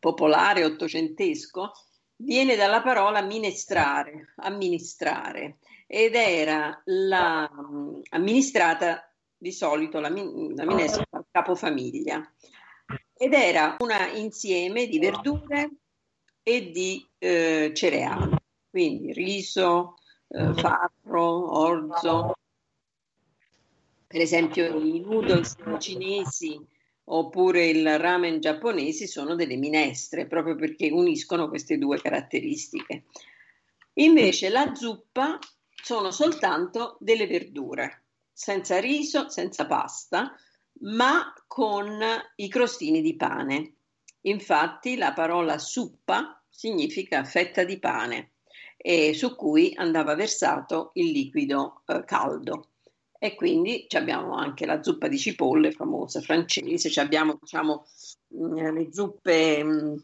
popolare, ottocentesco, viene dalla parola minestrare, amministrare, ed era la, amministrata di solito la, la minestra dal capofamiglia ed era un insieme di verdure e di eh, cereali, quindi riso, eh, farro, orzo. Per esempio i noodles cinesi oppure il ramen giapponese sono delle minestre, proprio perché uniscono queste due caratteristiche. Invece la zuppa sono soltanto delle verdure, senza riso, senza pasta, ma con i crostini di pane. Infatti la parola suppa significa fetta di pane e su cui andava versato il liquido eh, caldo. E quindi abbiamo anche la zuppa di cipolle famosa francese, abbiamo diciamo, mm, le zuppe mm,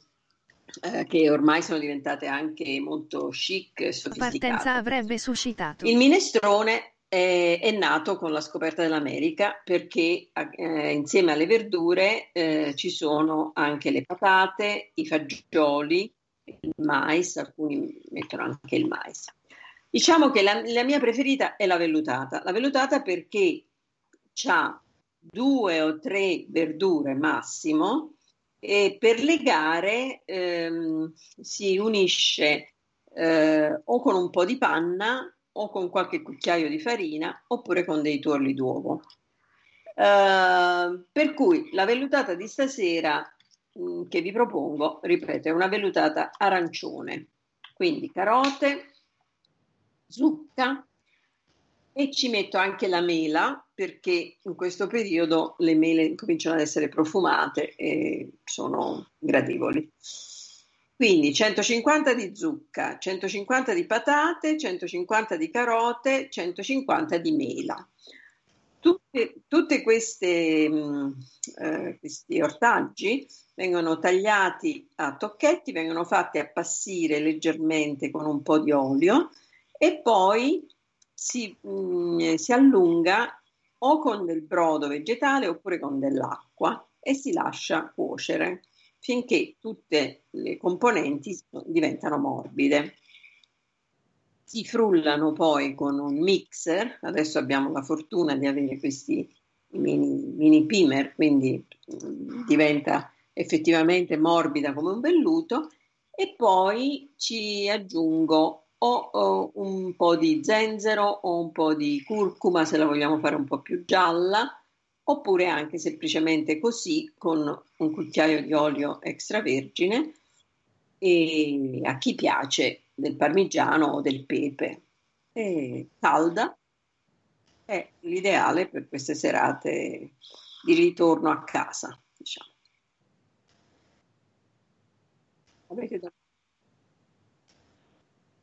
eh, che ormai sono diventate anche molto chic e sofisticate. Partenza avrebbe suscitato. Il minestrone è, è, nato con la scoperta dell'America perché eh, insieme alle verdure eh, ci sono anche le patate, i fagioli, il mais, alcuni mettono anche il mais. Diciamo che la, la mia preferita è la vellutata. La vellutata perché ha due o tre verdure massimo e per legare ehm, si unisce eh, o con un po' di panna o con qualche cucchiaio di farina oppure con dei tuorli d'uovo. Uh, per cui la vellutata di stasera mh, mm, che vi propongo, ripeto, è una vellutata arancione, quindi carote, zucca e ci metto anche la mela perché in questo periodo le mele cominciano ad essere profumate e sono gradevoli. Quindi 150 di zucca, 150 di patate, 150 di carote, 150 di mela. Tutte, tutte queste, mh, eh, questi ortaggi vengono tagliati a tocchetti, vengono fatti appassire leggermente con un po' di olio e poi si, mh, si allunga o con del brodo vegetale oppure con dell'acqua e si lascia cuocere finché tutte le componenti diventano morbide. Si frullano poi con un mixer, adesso abbiamo la fortuna di avere questi mini, mini pimer, quindi mm, diventa effettivamente morbida come un velluto e poi ci aggiungo o, o, un po' di zenzero o un po' di curcuma se la vogliamo fare un po' più gialla oppure anche semplicemente così con un cucchiaio di olio extravergine e a chi piace del parmigiano o del pepe. E calda è l'ideale per queste serate di ritorno a casa, diciamo.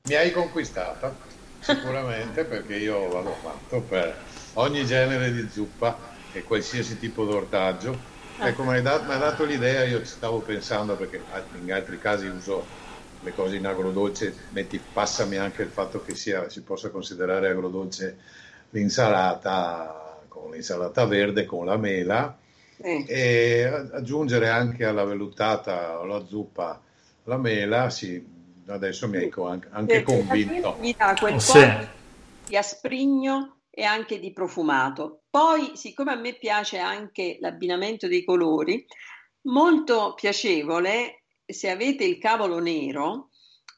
Mi hai conquistata, sicuramente, perché io vado fatto per ogni genere di zuppa e qualsiasi tipo di ortaggio. Ah. Ecco, mi hai dato, dato l'idea, io stavo pensando, perché in altri casi uso le cose in agrodolce, metti, passami anche il fatto che sia, si possa considerare agrodolce l'insalata con l'insalata verde, con la mela, eh. e aggiungere anche alla vellutata o alla zuppa la mela, sì, adesso mi hai anche, anche convinto. Mi dà quel po' sì. di asprigno e anche di profumato. Poi, siccome a me piace anche l'abbinamento dei colori, molto piacevole se avete il cavolo nero,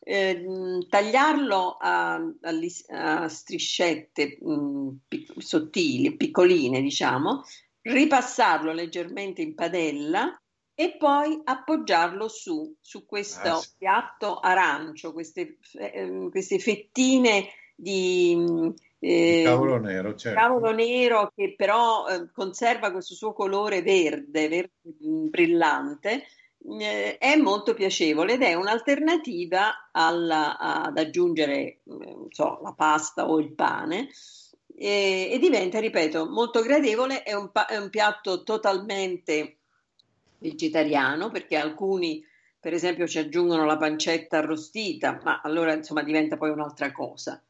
eh, tagliarlo a, a, a striscette mh, mm, pic- sottili, piccoline, diciamo, ripassarlo leggermente in padella e poi appoggiarlo su, su questo ah, sì. piatto arancio, queste, eh, queste fettine di eh, cavolo nero, certo. cavolo nero che però eh, conserva questo suo colore verde, verde mm, brillante, eh, è molto piacevole ed è un'alternativa alla, ad aggiungere eh, so, la pasta o il pane e, e diventa, ripeto, molto gradevole. È un, è un piatto totalmente vegetariano perché alcuni per esempio ci aggiungono la pancetta arrostita, ma allora insomma diventa poi un'altra cosa.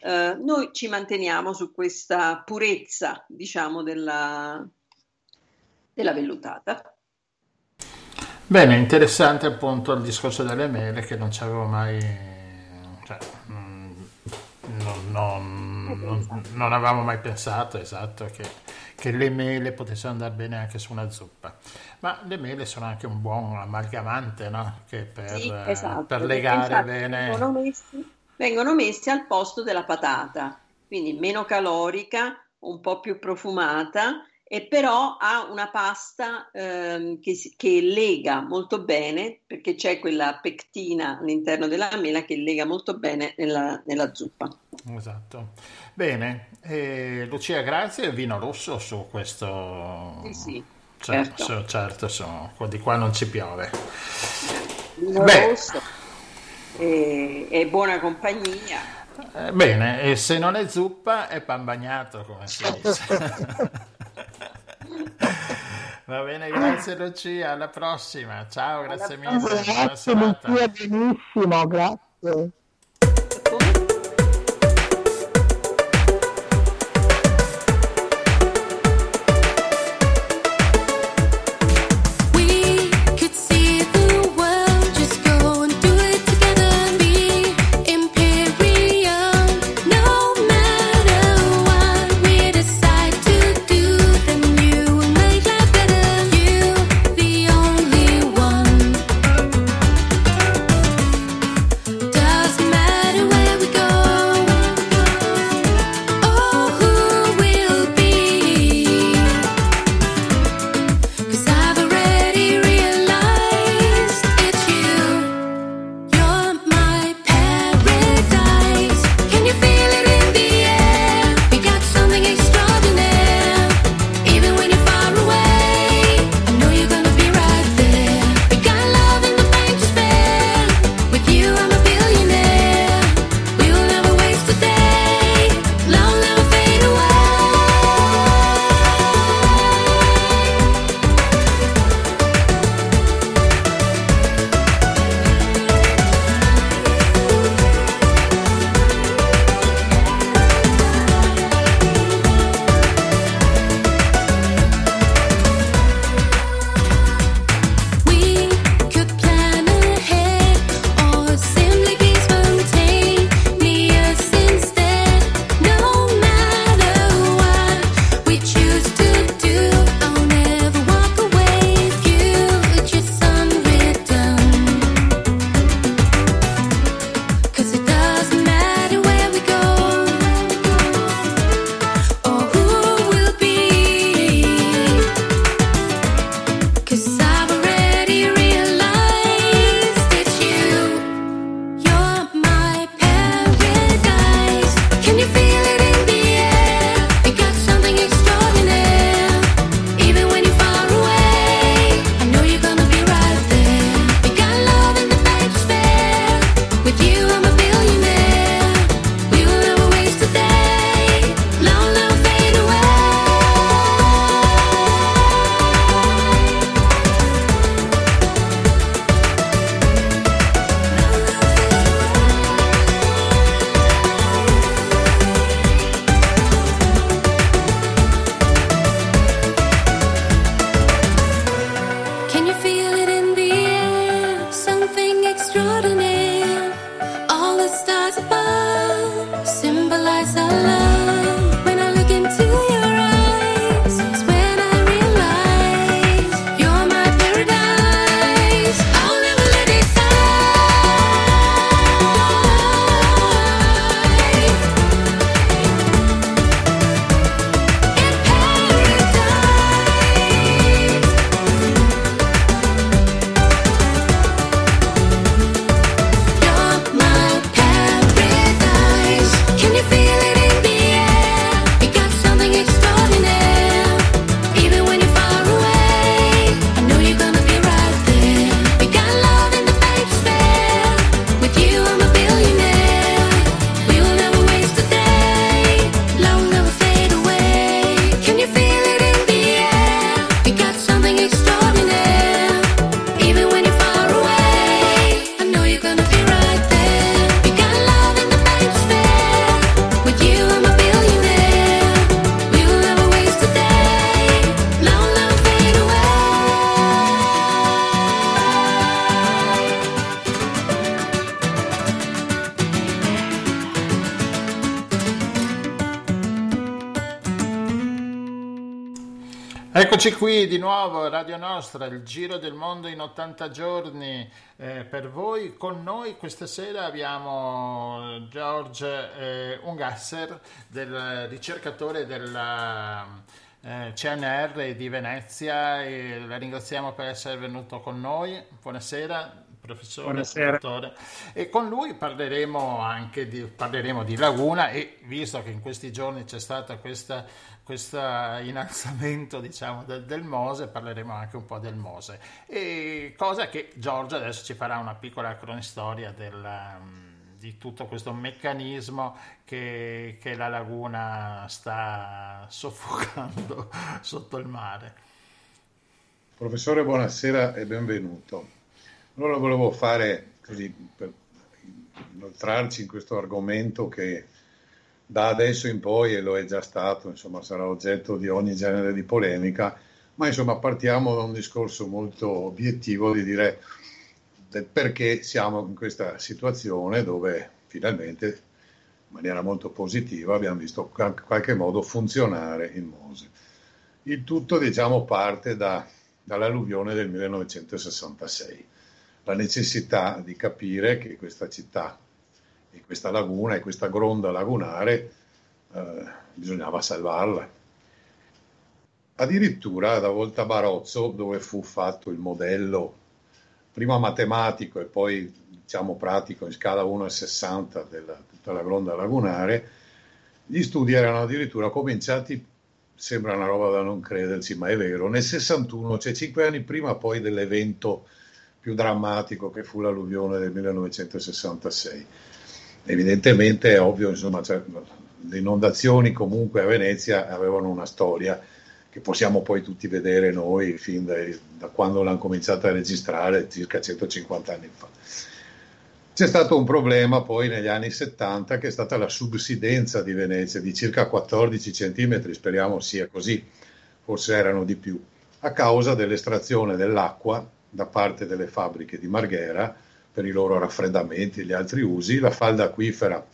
Uh, noi ci manteniamo su questa purezza, diciamo, della, della vellutata. Bene, interessante appunto il discorso delle mele che non ci avevo mai... Cioè, mm, non, non, non, non, avevamo mai pensato, esatto, che, che le mele potessero andare bene anche su una zuppa. Ma le mele sono anche un buon amalgamante, no? Che per, sì, esatto, per legare bene... Vengono messi, vengono messi al posto della patata, quindi meno calorica, un po' più profumata e però ha una pasta ehm, che, che, lega molto bene perché c'è quella pectina all'interno della mela che lega molto bene nella, nella zuppa. Esatto. Bene, eh, Lucia, grazie. Vino rosso su questo. Sì, sì. Certo, certo, certo sono, di qua non ci piove. Vino Beh. e, e buona compagnia. Eh, bene, e se non è zuppa è pan bagnato, come si dice. Va bene, grazie Lucia, alla prossima. Ciao, grazie mille. Grazie Lucia, benissimo, grazie. Eccoci qui di nuovo, Radio Nostra, il giro del mondo in 80 giorni eh, per voi. Con noi questa sera abbiamo George eh, Ungasser, del ricercatore della eh, CNR di Venezia e la ringraziamo per essere venuto con noi. Buonasera professore Buonasera. E con lui parleremo anche di, parleremo di Laguna e visto che in questi giorni c'è stato questo innalzamento diciamo, del, del, Mose, parleremo anche un po' del Mose. E cosa che Giorgio adesso ci farà una piccola cronistoria del, di tutto questo meccanismo che, che la laguna sta soffocando sotto il mare. Professore, buonasera e benvenuto. Allora volevo fare così per inoltrarci in questo argomento che da adesso in poi, e lo è già stato, insomma sarà oggetto di ogni genere di polemica, ma insomma partiamo da un discorso molto obiettivo di dire perché siamo in questa situazione dove finalmente in maniera molto positiva abbiamo visto in qualche modo funzionare il Mose. Il tutto diciamo parte da, dall'alluvione del 1966 la necessità di capire che questa città e questa laguna e questa gronda lagunare eh, bisognava salvarla. Addirittura da Volta Barozzo, dove fu fatto il modello prima matematico e poi diciamo pratico in scala 1,60 della tutta la gronda lagunare, gli studi erano addirittura cominciati, sembra una roba da non crederci, ma è vero, nel 61, cioè cinque anni prima poi dell'evento più drammatico che fu l'alluvione del 1966. Evidentemente è ovvio, insomma, cioè, le inondazioni comunque a Venezia avevano una storia che possiamo poi tutti vedere noi fin dai, da quando l'hanno cominciata a registrare circa 150 anni fa. C'è stato un problema poi negli anni 70 che è stata la subsidenza di Venezia di circa 14 centimetri, speriamo sia così, forse erano di più, a causa dell'estrazione dell'acqua da parte delle fabbriche di Marghera per i loro raffreddamenti e gli altri usi, la falda acquifera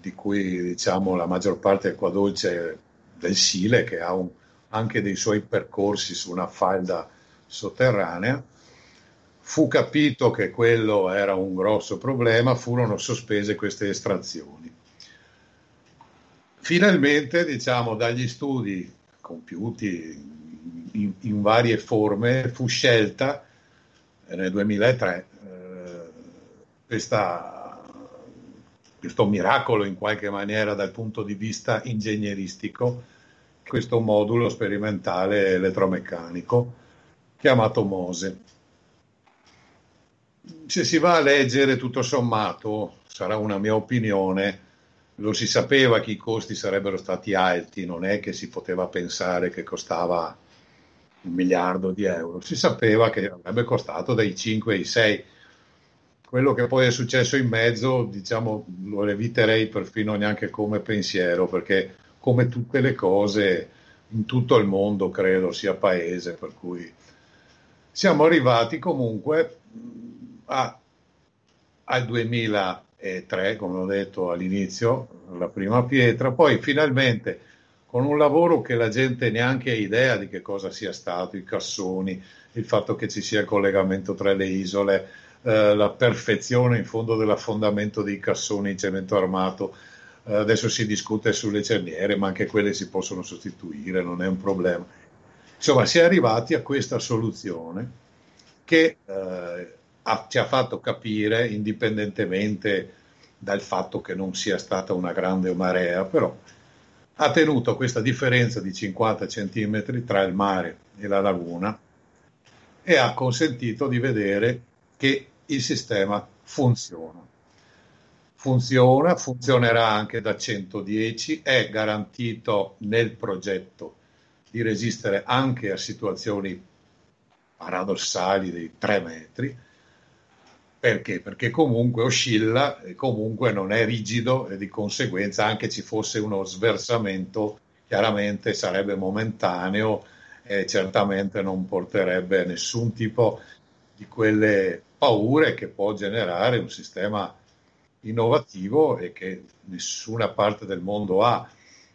di cui diciamo la maggior parte acqua dolce del Sile che ha un, anche dei suoi percorsi su una falda sotterranea. Fu capito che quello era un grosso problema, furono sospese queste estrazioni. Finalmente, diciamo, dagli studi compiuti in, in varie forme, fu scelta nel 2003 eh, questa, questo miracolo in qualche maniera dal punto di vista ingegneristico, questo modulo sperimentale elettromeccanico chiamato Mose. Se si va a leggere tutto sommato, sarà una mia opinione, lo si sapeva che i costi sarebbero stati alti, non è che si poteva pensare che costava un miliardo di euro. Si sapeva che avrebbe costato dai 5 ai 6. Quello che poi è successo in mezzo, diciamo, lo eviterei perfino neanche come pensiero, perché come tutte le cose in tutto il mondo, credo, sia paese, per cui siamo arrivati comunque a al 2003, come ho detto all'inizio, la prima pietra, poi finalmente con un lavoro che la gente neanche ha idea di che cosa sia stato, i cassoni, il fatto che ci sia il collegamento tra le isole, eh, la perfezione in fondo dell'affondamento dei cassoni in cemento armato. Eh, adesso si discute sulle cerniere, ma anche quelle si possono sostituire, non è un problema. Insomma, si è arrivati a questa soluzione che eh, ha, ci ha fatto capire, indipendentemente dal fatto che non sia stata una grande marea, però ha tenuto questa differenza di 50 cm tra il mare e la laguna e ha consentito di vedere che il sistema funziona. Funziona, funzionerà anche da 110, è garantito nel progetto di resistere anche a situazioni paradossali dei 3 metri. Perché? Perché comunque oscilla e comunque non è rigido e di conseguenza anche ci fosse uno sversamento chiaramente sarebbe momentaneo e certamente non porterebbe nessun tipo di quelle paure che può generare un sistema innovativo e che nessuna parte del mondo ha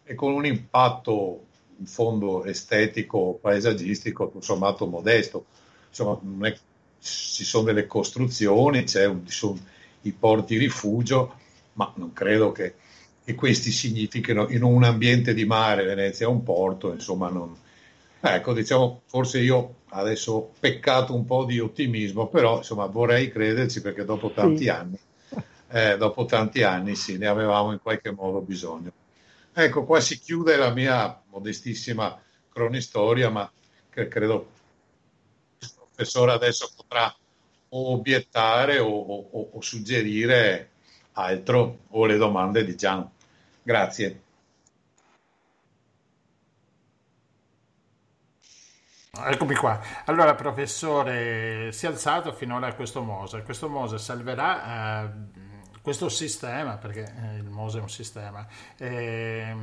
e con un impatto in fondo estetico, paesaggistico, tutto sommato modesto. Insomma, è, ci sono delle costruzioni, un, ci sono i porti rifugio, ma non credo che, che, questi significhino in un ambiente di mare, Venezia è un porto, insomma, non, ecco, diciamo, forse io adesso ho peccato un po' di ottimismo, però insomma vorrei crederci perché dopo tanti sì. anni, eh, dopo tanti anni sì, ne avevamo in qualche modo bisogno. Ecco, qua si chiude la mia modestissima cronistoria, ma che credo il professore adesso potrà obiettare o, o, o suggerire altro o le domande di Gian. Grazie. Eccomi qua. Allora, professore, si è alzato finora questo Mose. Questo Mose salverà eh, questo sistema, perché eh, il Mose è un sistema, eh,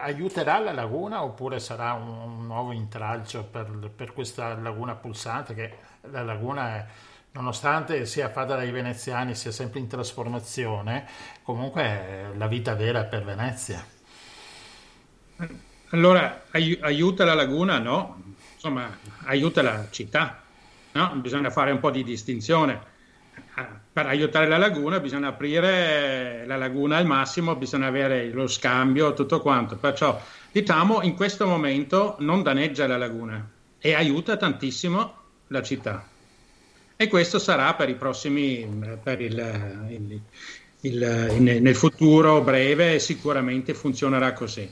aiuterà la laguna oppure sarà un, un nuovo intralcio per, per, questa laguna pulsante che la laguna è nonostante sia fatta dai veneziani, sia sempre in trasformazione, comunque è la vita vera per Venezia. Allora, aiuta la laguna? No, insomma, aiuta la città. No? Bisogna fare un po' di distinzione per aiutare la laguna bisogna aprire la laguna al massimo, bisogna avere lo scambio, tutto quanto. Perciò diciamo in questo momento non danneggia la laguna e aiuta tantissimo la città. E questo sarà per i prossimi, per il, il, il, nel futuro breve sicuramente funzionerà così.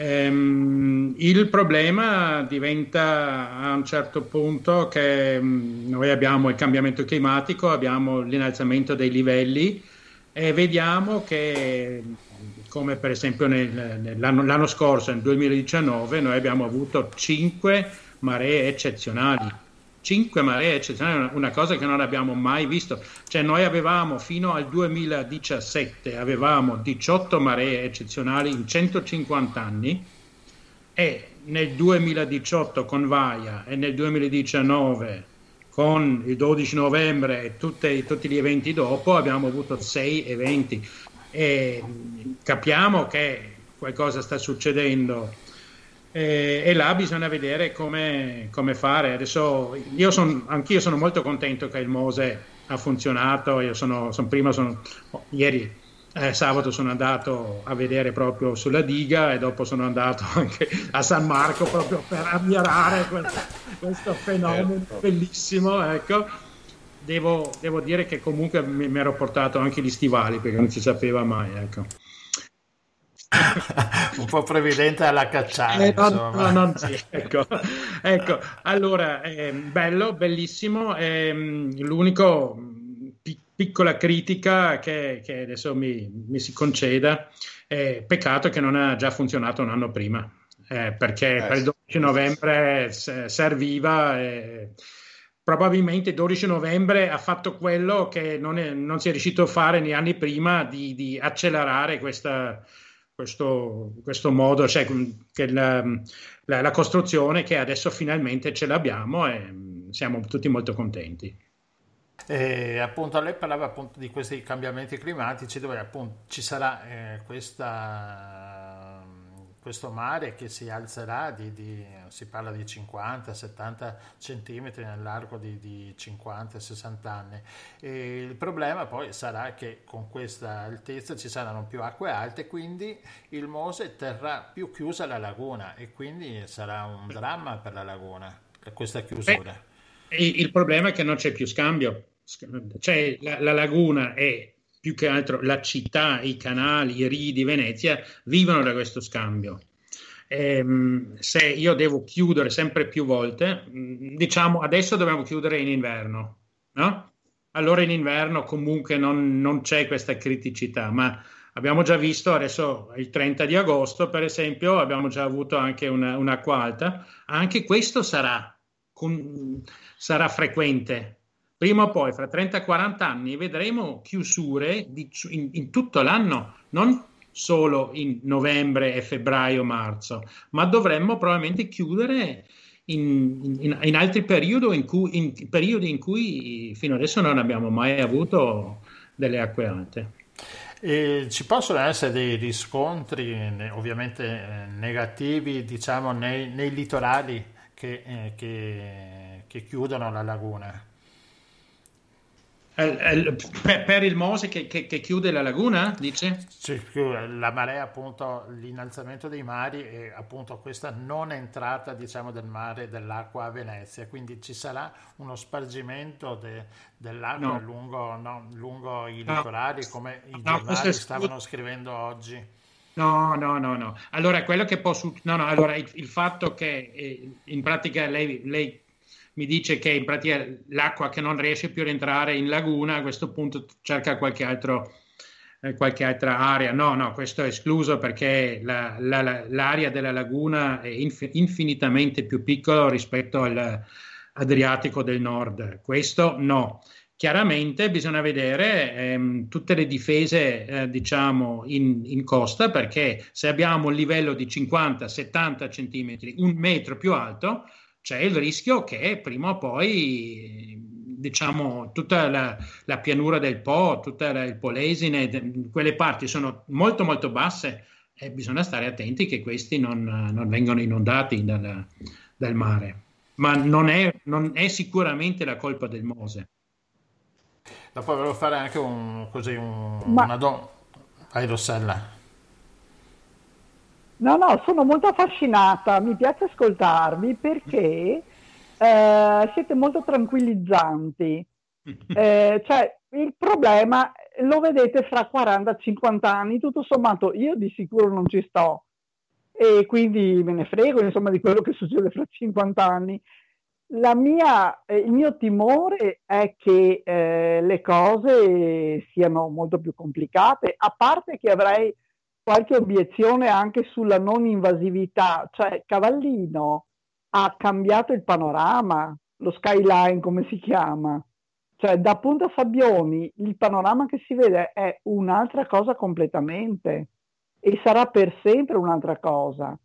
Ehm, il problema diventa a un certo punto che mm, noi abbiamo il cambiamento climatico, abbiamo l'innalzamento dei livelli e vediamo che, come per esempio nel, nell'anno, l'anno scorso, nel 2019, noi abbiamo avuto cinque maree eccezionali 5 maree eccezionali, una cosa che non abbiamo mai visto. Cioè noi avevamo fino al 2017 avevamo 18 maree eccezionali in 150 anni e nel 2018 con Vaia e nel 2019 con il 12 novembre e tutti, tutti gli eventi dopo abbiamo avuto 6 eventi e capiamo che qualcosa sta succedendo e, e, là bisogna vedere come, come fare. Adesso io son, anch'io sono molto contento che il Mose ha funzionato. Io sono, son prima sono, oh, ieri eh, sabato sono andato a vedere proprio sulla diga e dopo sono andato anche a San Marco proprio per ammirare questo, questo fenomeno certo. bellissimo. Ecco. Devo, devo, dire che comunque mi, mi, ero portato anche gli stivali perché non si sapeva mai. Ecco. Un po' previdente alla cacciata. Eh, no, no, no, sì, ecco. ecco. allora, eh, bello, bellissimo. Eh, l'unico pi- piccola critica che, che adesso mi, mi, si conceda è peccato che non ha già funzionato un anno prima, eh, perché eh, per il 12 novembre serviva. Eh, probabilmente il 12 novembre ha fatto quello che non, è, non, si è riuscito a fare negli anni prima di, di accelerare questa, questo, questo modo, cioè che la, la, la, costruzione che adesso finalmente ce l'abbiamo e siamo tutti molto contenti. E appunto lei parlava appunto di questi cambiamenti climatici dove appunto ci sarà eh, questa, questo mare che si alzerà di, di, si parla di 50-70 centimetri nell'arco di, di 50-60 anni. E il problema poi sarà che con questa altezza ci saranno più acque alte quindi il Mose terrà più chiusa la laguna e quindi sarà un dramma per la laguna questa chiusura. Beh, il problema è che non c'è più scambio. Cioè la, la laguna è più che altro la città, i canali, i rii di Venezia vivono da questo scambio. Ehm, se io devo chiudere sempre più volte, mm, diciamo adesso dobbiamo chiudere in inverno, no? Allora in inverno comunque non, non c'è questa criticità, ma abbiamo già visto adesso il 30 di agosto, per esempio, abbiamo già avuto anche una, un'acqua alta, anche questo sarà, con, sarà frequente prima o poi, fra 30-40 anni, vedremo chiusure di, in, in, tutto l'anno, non solo in novembre e febbraio-marzo, ma dovremmo probabilmente chiudere in, in, in altri periodi in, cui, periodi in cui fino adesso non abbiamo mai avuto delle acque alte. E ci possono essere dei riscontri ovviamente eh, negativi diciamo nei, nei litorali che, eh, che, che chiudono la laguna? Per, il Mose che, che, che, chiude la laguna, dice? Sì, la marea, appunto, l'innalzamento dei mari e appunto questa non entrata, diciamo, del mare, dell'acqua a Venezia, quindi ci sarà uno spargimento de, dell'acqua no. lungo, no, lungo, i litorali, no. come i giornali stavano scrivendo oggi. No, no, no, no. Allora, quello che posso... No, no, allora, il, il fatto che eh, in pratica lei, lei mi dice che in pratica l'acqua che non riesce più a rientrare in laguna a questo punto cerca qualche, altro, eh, qualche altra area. No, no, questo è escluso perché la, la, l'area della laguna è inf- infinitamente più piccola rispetto all'Adriatico del Nord. Questo no. Chiaramente bisogna vedere ehm, tutte le difese, eh, diciamo, in, in, costa, perché se abbiamo un livello di 50-70 centimetri, un metro più alto, c'è il rischio che prima o poi diciamo tutta la, la pianura del Po, tutto il Polesine, quelle parti sono molto molto basse e bisogna stare attenti che questi non, non vengano inondati dal, dal, mare. Ma non è, non è, sicuramente la colpa del Mose. Dopo volevo fare anche un, così, un, Ma... una domanda. Vai Rossella. No, no, sono molto affascinata, mi piace ascoltarvi perché eh, siete molto tranquillizzanti. Eh, cioè, il problema lo vedete fra 40-50 anni, tutto sommato io di sicuro non ci sto e quindi me ne frego insomma di quello che succede fra 50 anni. Mia, eh, il mio timore è che eh, le cose siano molto più complicate, a parte che avrei qualche obiezione anche sulla non invasività, cioè Cavallino ha cambiato il panorama, lo skyline come si chiama, cioè da Punta Fabioni il panorama che si vede è un'altra cosa completamente e sarà per sempre un'altra cosa.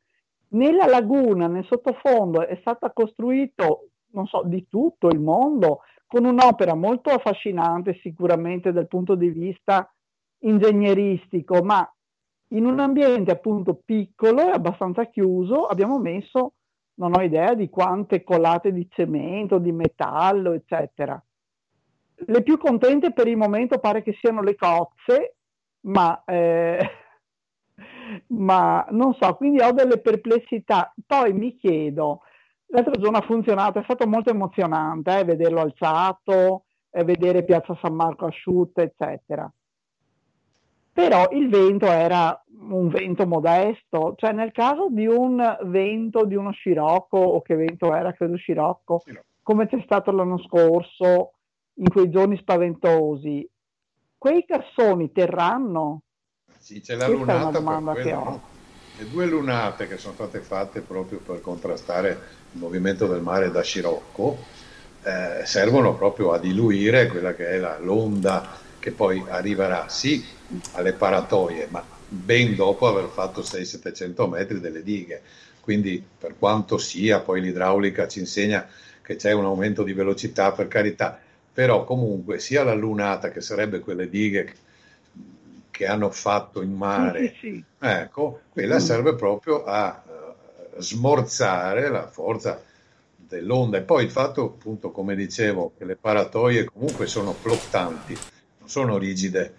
Nella laguna, nel sottofondo, è stata costruito, non so, di tutto il mondo, con un'opera molto affascinante sicuramente dal punto di vista ingegneristico, ma in un ambiente appunto piccolo e abbastanza chiuso abbiamo messo, non ho idea di quante colate di cemento, di metallo, eccetera. Le più contente per il momento pare che siano le cozze, ma, eh, ma non so, quindi ho delle perplessità. Poi mi chiedo, l'altro giorno ha funzionato, è stato molto emozionante eh, vederlo alzato, eh, vedere Piazza San Marco asciutta, eccetera però il vento era un vento modesto, cioè nel caso di un vento, di uno scirocco, o che vento era, credo scirocco, come c'è stato l'anno scorso, in quei giorni spaventosi, quei cassoni terranno? Sì, c'è la Questa lunata, domanda che ho. Le due lunate che sono state fatte proprio per contrastare il movimento del mare da scirocco eh, servono proprio a diluire quella che è la, l'onda che poi arriverà sì alle paratoie, ma ben dopo aver fatto 600-700 metri delle dighe. Quindi per quanto sia, poi l'idraulica ci insegna che c'è un aumento di velocità, per carità, però comunque sia la lunata che sarebbe quelle dighe che hanno fatto in mare, sì, sì. ecco, quella mm. serve proprio a uh, smorzare la forza dell'onda e poi il fatto appunto come dicevo che le paratoie comunque sono flottanti, sono rigide,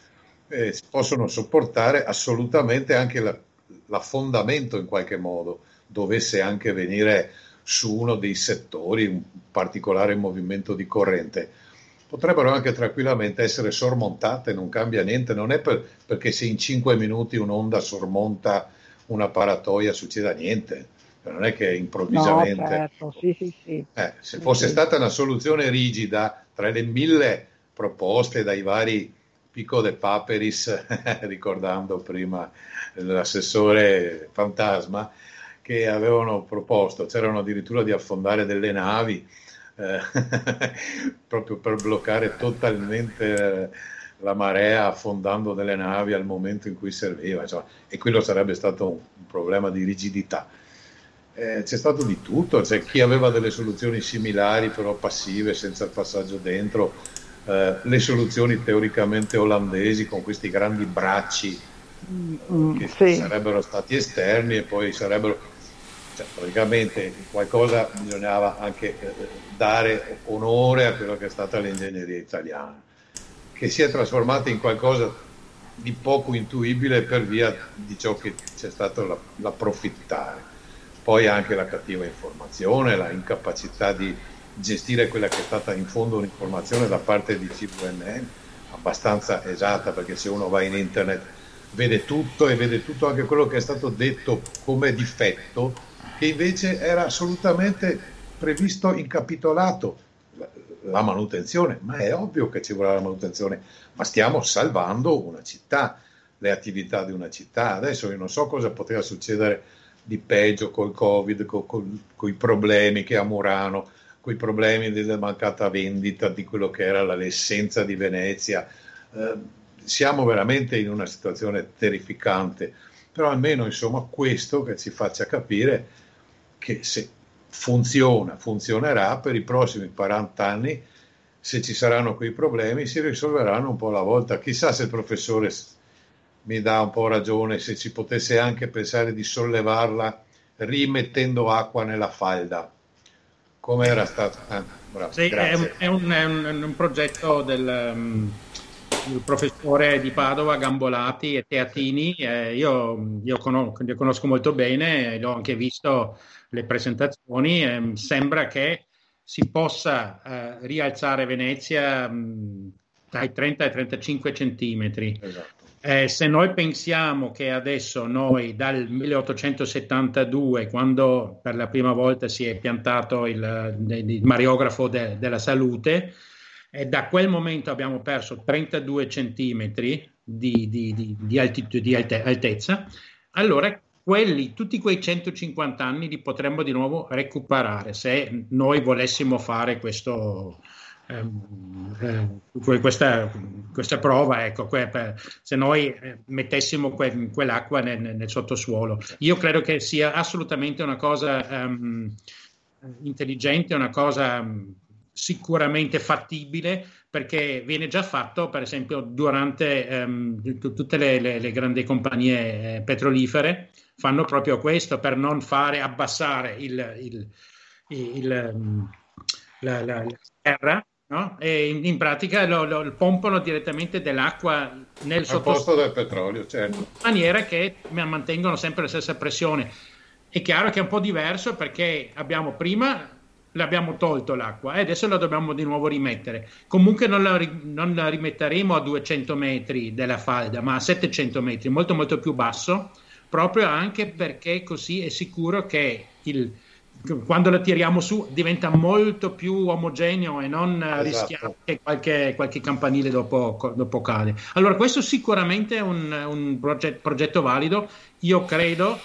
eh, possono sopportare assolutamente anche la, l'affondamento in qualche modo, dovesse anche venire su uno dei settori, un particolare movimento di corrente. Potrebbero anche tranquillamente essere sormontate, non cambia niente, non è per, perché se in 5 minuti un'onda sormonta una paratoia succeda niente, non è che improvvisamente... No, certo. sì, sì, sì. Eh, se fosse stata una soluzione rigida, tra le mille proposte dai vari Pico de Paperis, ricordando prima l'assessore Fantasma, che avevano proposto, c'erano addirittura di affondare delle navi eh, proprio per bloccare totalmente eh, la marea affondando delle navi al momento in cui serviva, insomma, e quello sarebbe stato un problema di rigidità. Eh, c'è stato di tutto, c'è chi aveva delle soluzioni similari però passive senza il passaggio dentro, eh, le soluzioni teoricamente olandesi con questi grandi bracci mm, che sì. sarebbero stati esterni e poi sarebbero cioè, praticamente qualcosa bisognava anche eh, dare onore a quello che è stata l'ingegneria italiana, che si è trasformata in qualcosa di poco intuibile per via di ciò che c'è stato l'approfittare. Poi anche la cattiva informazione, la incapacità di gestire quella che è stata in fondo un'informazione da parte di CVNN abbastanza esatta perché se uno va in internet vede tutto e vede tutto anche quello che è stato detto come difetto che invece era assolutamente previsto incapitolato la manutenzione, ma è ovvio che ci vorrà la manutenzione, ma stiamo salvando una città, le attività di una città. Adesso io non so cosa poteva succedere di peggio col Covid, con i problemi che a Murano, con i problemi della mancata vendita di quello che era l'essenza di Venezia. Eh, siamo veramente in una situazione terrificante, però almeno insomma questo che ci faccia capire che se funziona, funzionerà per i prossimi 40 anni, se ci saranno quei problemi si risolveranno un po' alla volta. Chissà se il professore mi dà un po' ragione, se ci potesse anche pensare di sollevarla rimettendo acqua nella falda. Come era stato? Ah, bravo, sì, è, un, è, un, è, un, un, progetto del, um, del, professore di Padova, Gambolati e Teatini. Eh, io, io conosco, li conosco molto bene, l'ho anche visto le presentazioni, eh, sembra che si possa eh, rialzare Venezia mh, dai 30 ai 35 centimetri. Esatto. Eh, se noi pensiamo che adesso noi dal 1872, quando per la prima volta si è piantato il, il mariografo de, della salute, e da quel momento abbiamo perso 32 centimetri di, di, di, di, altitud- di alte- altezza, allora quelli, tutti quei 150 anni li potremmo di nuovo recuperare se noi volessimo fare questo, eh, questa, questa, prova, ecco, per, se noi eh, mettessimo que, quell'acqua nel, nel, sottosuolo. Io credo che sia assolutamente una cosa um, intelligente, una cosa um, sicuramente fattibile perché viene già fatto, per esempio, durante um, tutte le, le, le, grandi compagnie eh, petrolifere fanno proprio questo per non fare abbassare il, il, il, um, la, la, la, terra no? e in, in pratica lo, lo, pompano direttamente dell'acqua nel sottosuolo del petrolio, certo. in maniera che mantengono sempre la stessa pressione. È chiaro che è un po' diverso perché abbiamo prima l'abbiamo tolto l'acqua e adesso la dobbiamo di nuovo rimettere. Comunque non la, non la, rimetteremo a 200 metri della falda, ma a 700 metri, molto molto più basso, proprio anche perché così è sicuro che il, quando la tiriamo su diventa molto più omogeneo e non esatto. rischiamo che qualche, qualche campanile dopo, dopo, cade. Allora questo sicuramente è un, un progetto, progetto valido, io credo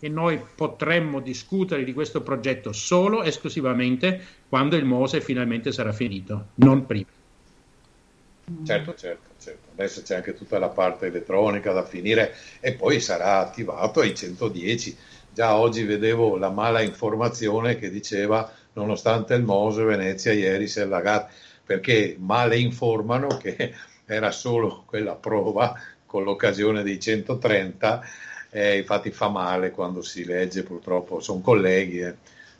e noi potremmo discutere di questo progetto solo e esclusivamente quando il Mose finalmente sarà finito, non prima. Certo, certo, certo. Adesso c'è anche tutta la parte elettronica da finire e poi sarà attivato ai 110. Già oggi vedevo la mala informazione che diceva nonostante il Mose Venezia ieri si è allagata. perché male informano che era solo quella prova con l'occasione dei 130 eh, infatti fa male quando si legge purtroppo, sono colleghi. Eh.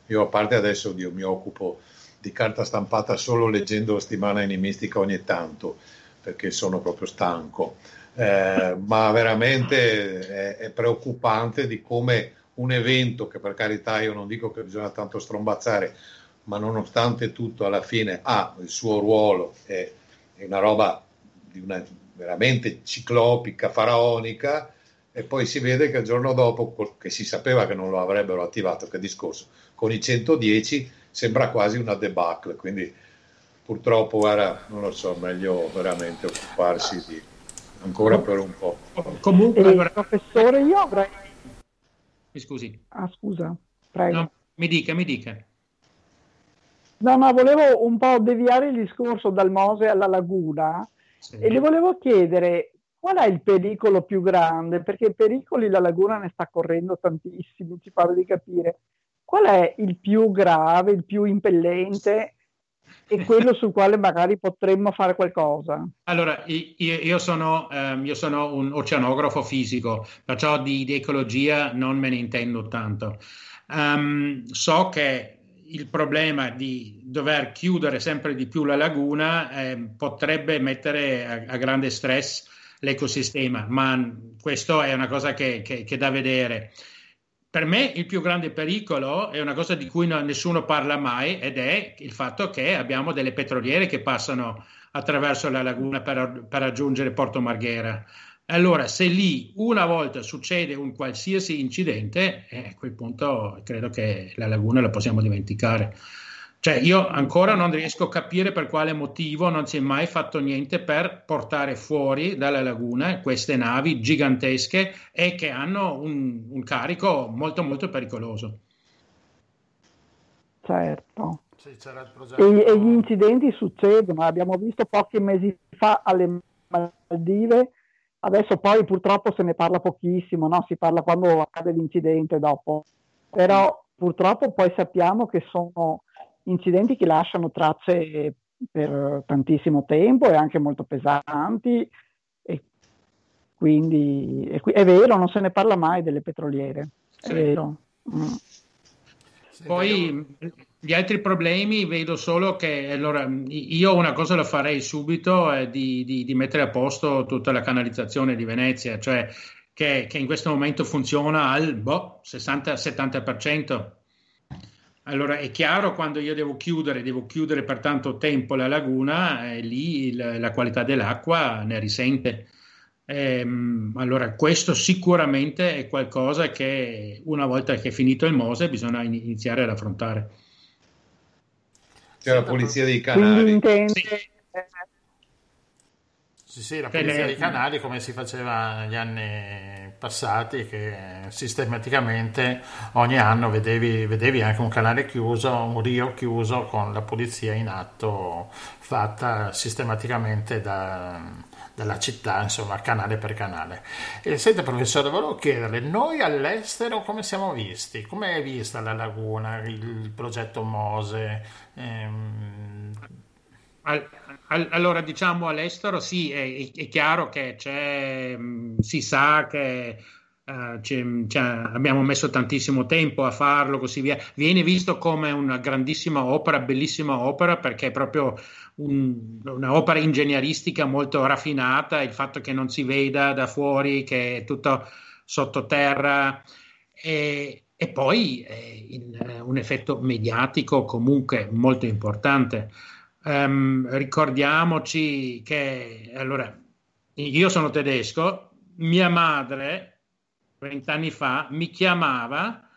Io a parte adesso io mi occupo di carta stampata solo leggendo Settimana Animistica ogni tanto, perché sono proprio stanco. Eh, ma veramente è, è, preoccupante di come un evento che per carità io non dico che bisogna tanto strombazzare, ma nonostante tutto alla fine ha il suo ruolo, è, è una roba di una veramente ciclopica, faraonica, e poi si vede che il giorno dopo, che si sapeva che non lo avrebbero attivato, che discorso, con i 110 sembra quasi una debacle, quindi purtroppo, guarda, non lo so, meglio veramente occuparsi di ancora per un po'. Comunque, eh, professore, io avrei... Mi scusi. Ah, scusa, prego. No, mi dica, mi dica. No, no, volevo un po' deviare il discorso dal Mose alla laguna sì. e le volevo chiedere qual è il pericolo più grande? Perché pericoli la laguna ne sta correndo tantissimi, ci pare di capire. Qual è il più grave, il più impellente e quello sul quale magari potremmo fare qualcosa? Allora, io, sono, um, io sono, un oceanografo fisico, perciò di, di, ecologia non me ne intendo tanto. Um, so che il problema di dover chiudere sempre di più la laguna eh, potrebbe mettere a, a grande stress l'ecosistema, ma questo è una cosa che, che, che da vedere. Per me il più grande pericolo è una cosa di cui no, nessuno parla mai ed è il fatto che abbiamo delle petroliere che passano attraverso la laguna per, per raggiungere Porto Marghera. Allora, se lì una volta succede un qualsiasi incidente, eh, a quel punto credo che la laguna la possiamo dimenticare. Cioè, io ancora non riesco a capire per quale motivo non si è mai fatto niente per portare fuori dalla laguna queste navi gigantesche e che hanno un, un carico molto molto pericoloso. Certo. Sì, e, e, gli incidenti succedono, abbiamo visto pochi mesi fa alle Maldive, adesso poi purtroppo se ne parla pochissimo, no? si parla quando accade l'incidente dopo, però purtroppo poi sappiamo che sono incidenti che lasciano tracce per tantissimo tempo e anche molto pesanti e quindi è, è vero, non se ne parla mai delle petroliere, è sì. vero. Mm. Poi gli altri problemi vedo solo che allora, io una cosa la farei subito è di, di, di mettere a posto tutta la canalizzazione di Venezia, cioè che, che in questo momento funziona al boh, 60-70%. Allora è chiaro quando io devo chiudere, devo chiudere per tanto tempo la laguna, eh, lì il, la qualità dell'acqua ne risente. Ehm, allora questo sicuramente è qualcosa che una volta che è finito il Mose bisogna iniziare ad affrontare. C'è la pulizia dei canali. Sì. Sì, sì, la pulizia dei canali come si faceva negli anni passati, che sistematicamente ogni anno vedevi, vedevi, anche un canale chiuso, un rio chiuso con la pulizia in atto fatta sistematicamente da, dalla città, insomma, canale per canale. E senta, professore, volevo chiederle, noi all'estero come siamo visti? Come è vista la laguna, il progetto Mose? Ehm... Al allora, diciamo all'estero sì, è, è chiaro che c'è, mm, si sa che uh, c'è, c'è, abbiamo messo tantissimo tempo a farlo, così via. Viene visto come una grandissima opera, bellissima opera, perché è proprio un, un'opera ingegneristica molto raffinata, il fatto che non si veda da fuori, che è tutto sottoterra. E, e poi eh, in, un effetto mediatico comunque molto importante. Um, ricordiamoci che allora io sono tedesco, mia madre vent'anni fa mi chiamava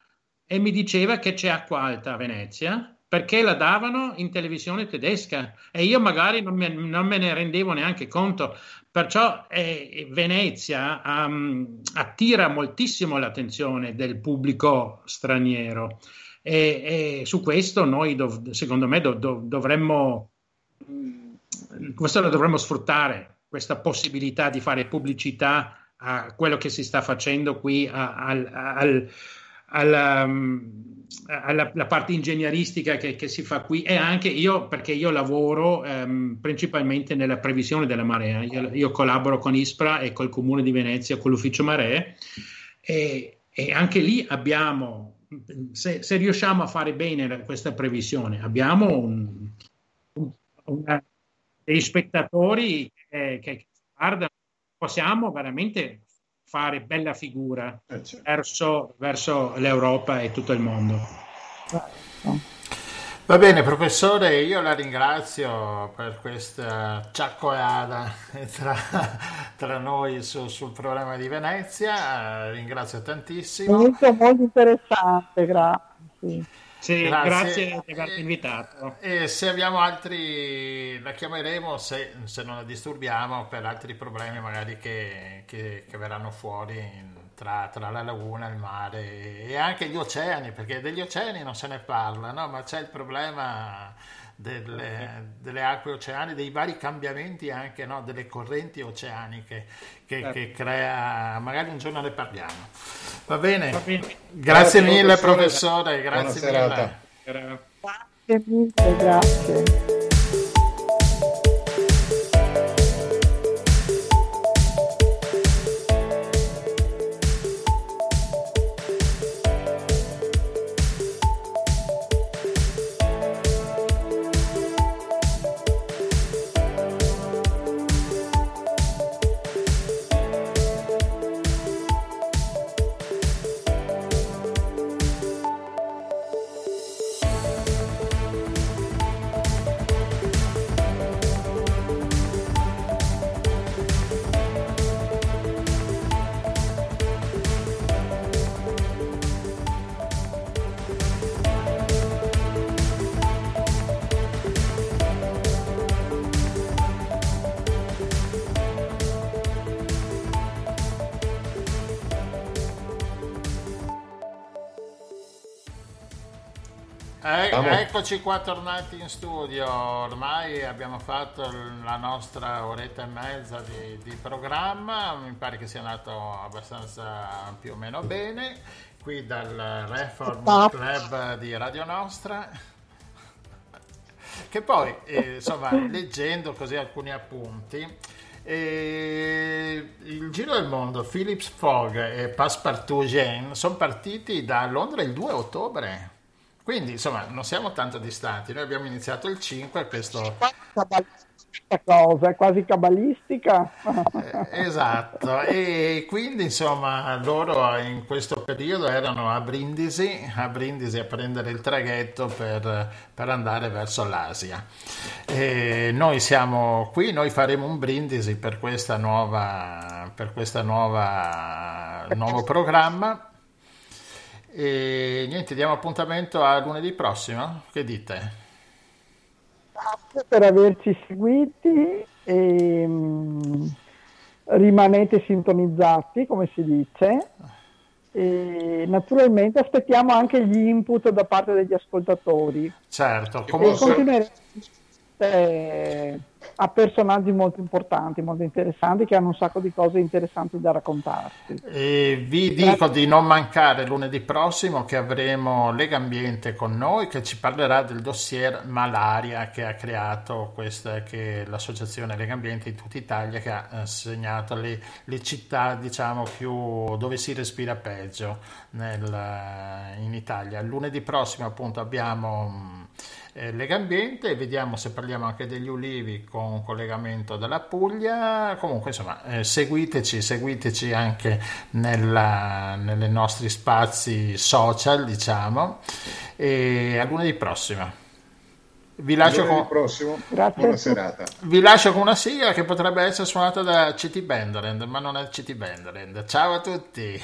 e mi diceva che c'è acqua alta a Venezia perché la davano in televisione tedesca e io magari non me, non me ne rendevo neanche conto. Perciò eh, Venezia um, attira moltissimo l'attenzione del pubblico straniero e, e su questo noi, dov- secondo me, dov- dovremmo questo lo dovremmo sfruttare, questa possibilità di fare pubblicità a quello che si sta facendo qui, a, al, al, um, alla, la parte ingegneristica che, che, si fa qui e anche io perché io lavoro ehm, principalmente nella previsione della marea. Io, io, collaboro con ISPRA e col Comune di Venezia, con l'ufficio maree e, e anche lì abbiamo, se, se, riusciamo a fare bene questa previsione, abbiamo un, una, dei spettatori che, che guardano, possiamo veramente fare bella figura eh, certo. verso, verso, l'Europa e tutto il mondo. Va bene, professore, io la ringrazio per questa ciaccolata tra, tra noi su, sul problema di Venezia, ringrazio tantissimo. Molto, molto interessante, grazie. Sì, grazie, grazie di avermi invitato. E se abbiamo altri, la chiameremo se, se, non la disturbiamo per altri problemi magari che, che, che verranno fuori tra, tra, la laguna, il mare e anche gli oceani, perché degli oceani non se ne parla, no? ma c'è il problema delle, delle, acque oceane, dei vari cambiamenti anche no? delle correnti oceaniche che, certo. che, crea, magari un giorno ne parliamo. Va bene, Va bene. Grazie, grazie, mille professore, grazie Buona mille. Grazie mille, grazie. Eccoci qua tornati in studio, ormai abbiamo fatto la nostra oretta e mezza di, di, programma, mi pare che sia andato abbastanza più o meno bene, qui dal Reform Club di Radio Nostra, che poi eh, insomma leggendo così alcuni appunti, eh, il Giro del Mondo, Philips Fogg e Passepartout Jean sono partiti da Londra il 2 ottobre. Quindi insomma non siamo tanto distanti, noi abbiamo iniziato il 5 questo... cosa, è quasi cabalistica. Eh, esatto, e quindi insomma loro in questo periodo erano a Brindisi, a Brindisi a prendere il traghetto per, per andare verso l'Asia. E noi siamo qui, noi faremo un Brindisi per questa nuova, per questa nuova nuovo programma e niente, diamo appuntamento a lunedì prossimo. Che dite? Grazie per averci seguiti e um, rimanete sintonizzati, come si dice. E naturalmente aspettiamo anche gli input da parte degli ascoltatori. Certo, comunque... E continueremo eh, a personaggi molto importanti, molto interessanti, che hanno un sacco di cose interessanti da raccontarci. E vi dico di non mancare lunedì prossimo che avremo Legambiente con noi, che ci parlerà del dossier malaria che ha creato questa, che l'associazione Legambiente in tutta Italia, che ha eh, segnato le, le città diciamo più dove si respira peggio nel, in Italia. Lunedì prossimo appunto abbiamo eh, Legambiente e vediamo se parliamo anche degli ulivi con un collegamento dalla Puglia. Comunque, insomma, eh, seguiteci, seguiteci anche nella, nei nostri spazi social, diciamo. E a lunedì prossimo. Vi lascio, con... prossimo. Buona serata. Vi lascio con una sigla che potrebbe essere suonata da CT Benderend, ma non è CT Benderend. Ciao a tutti.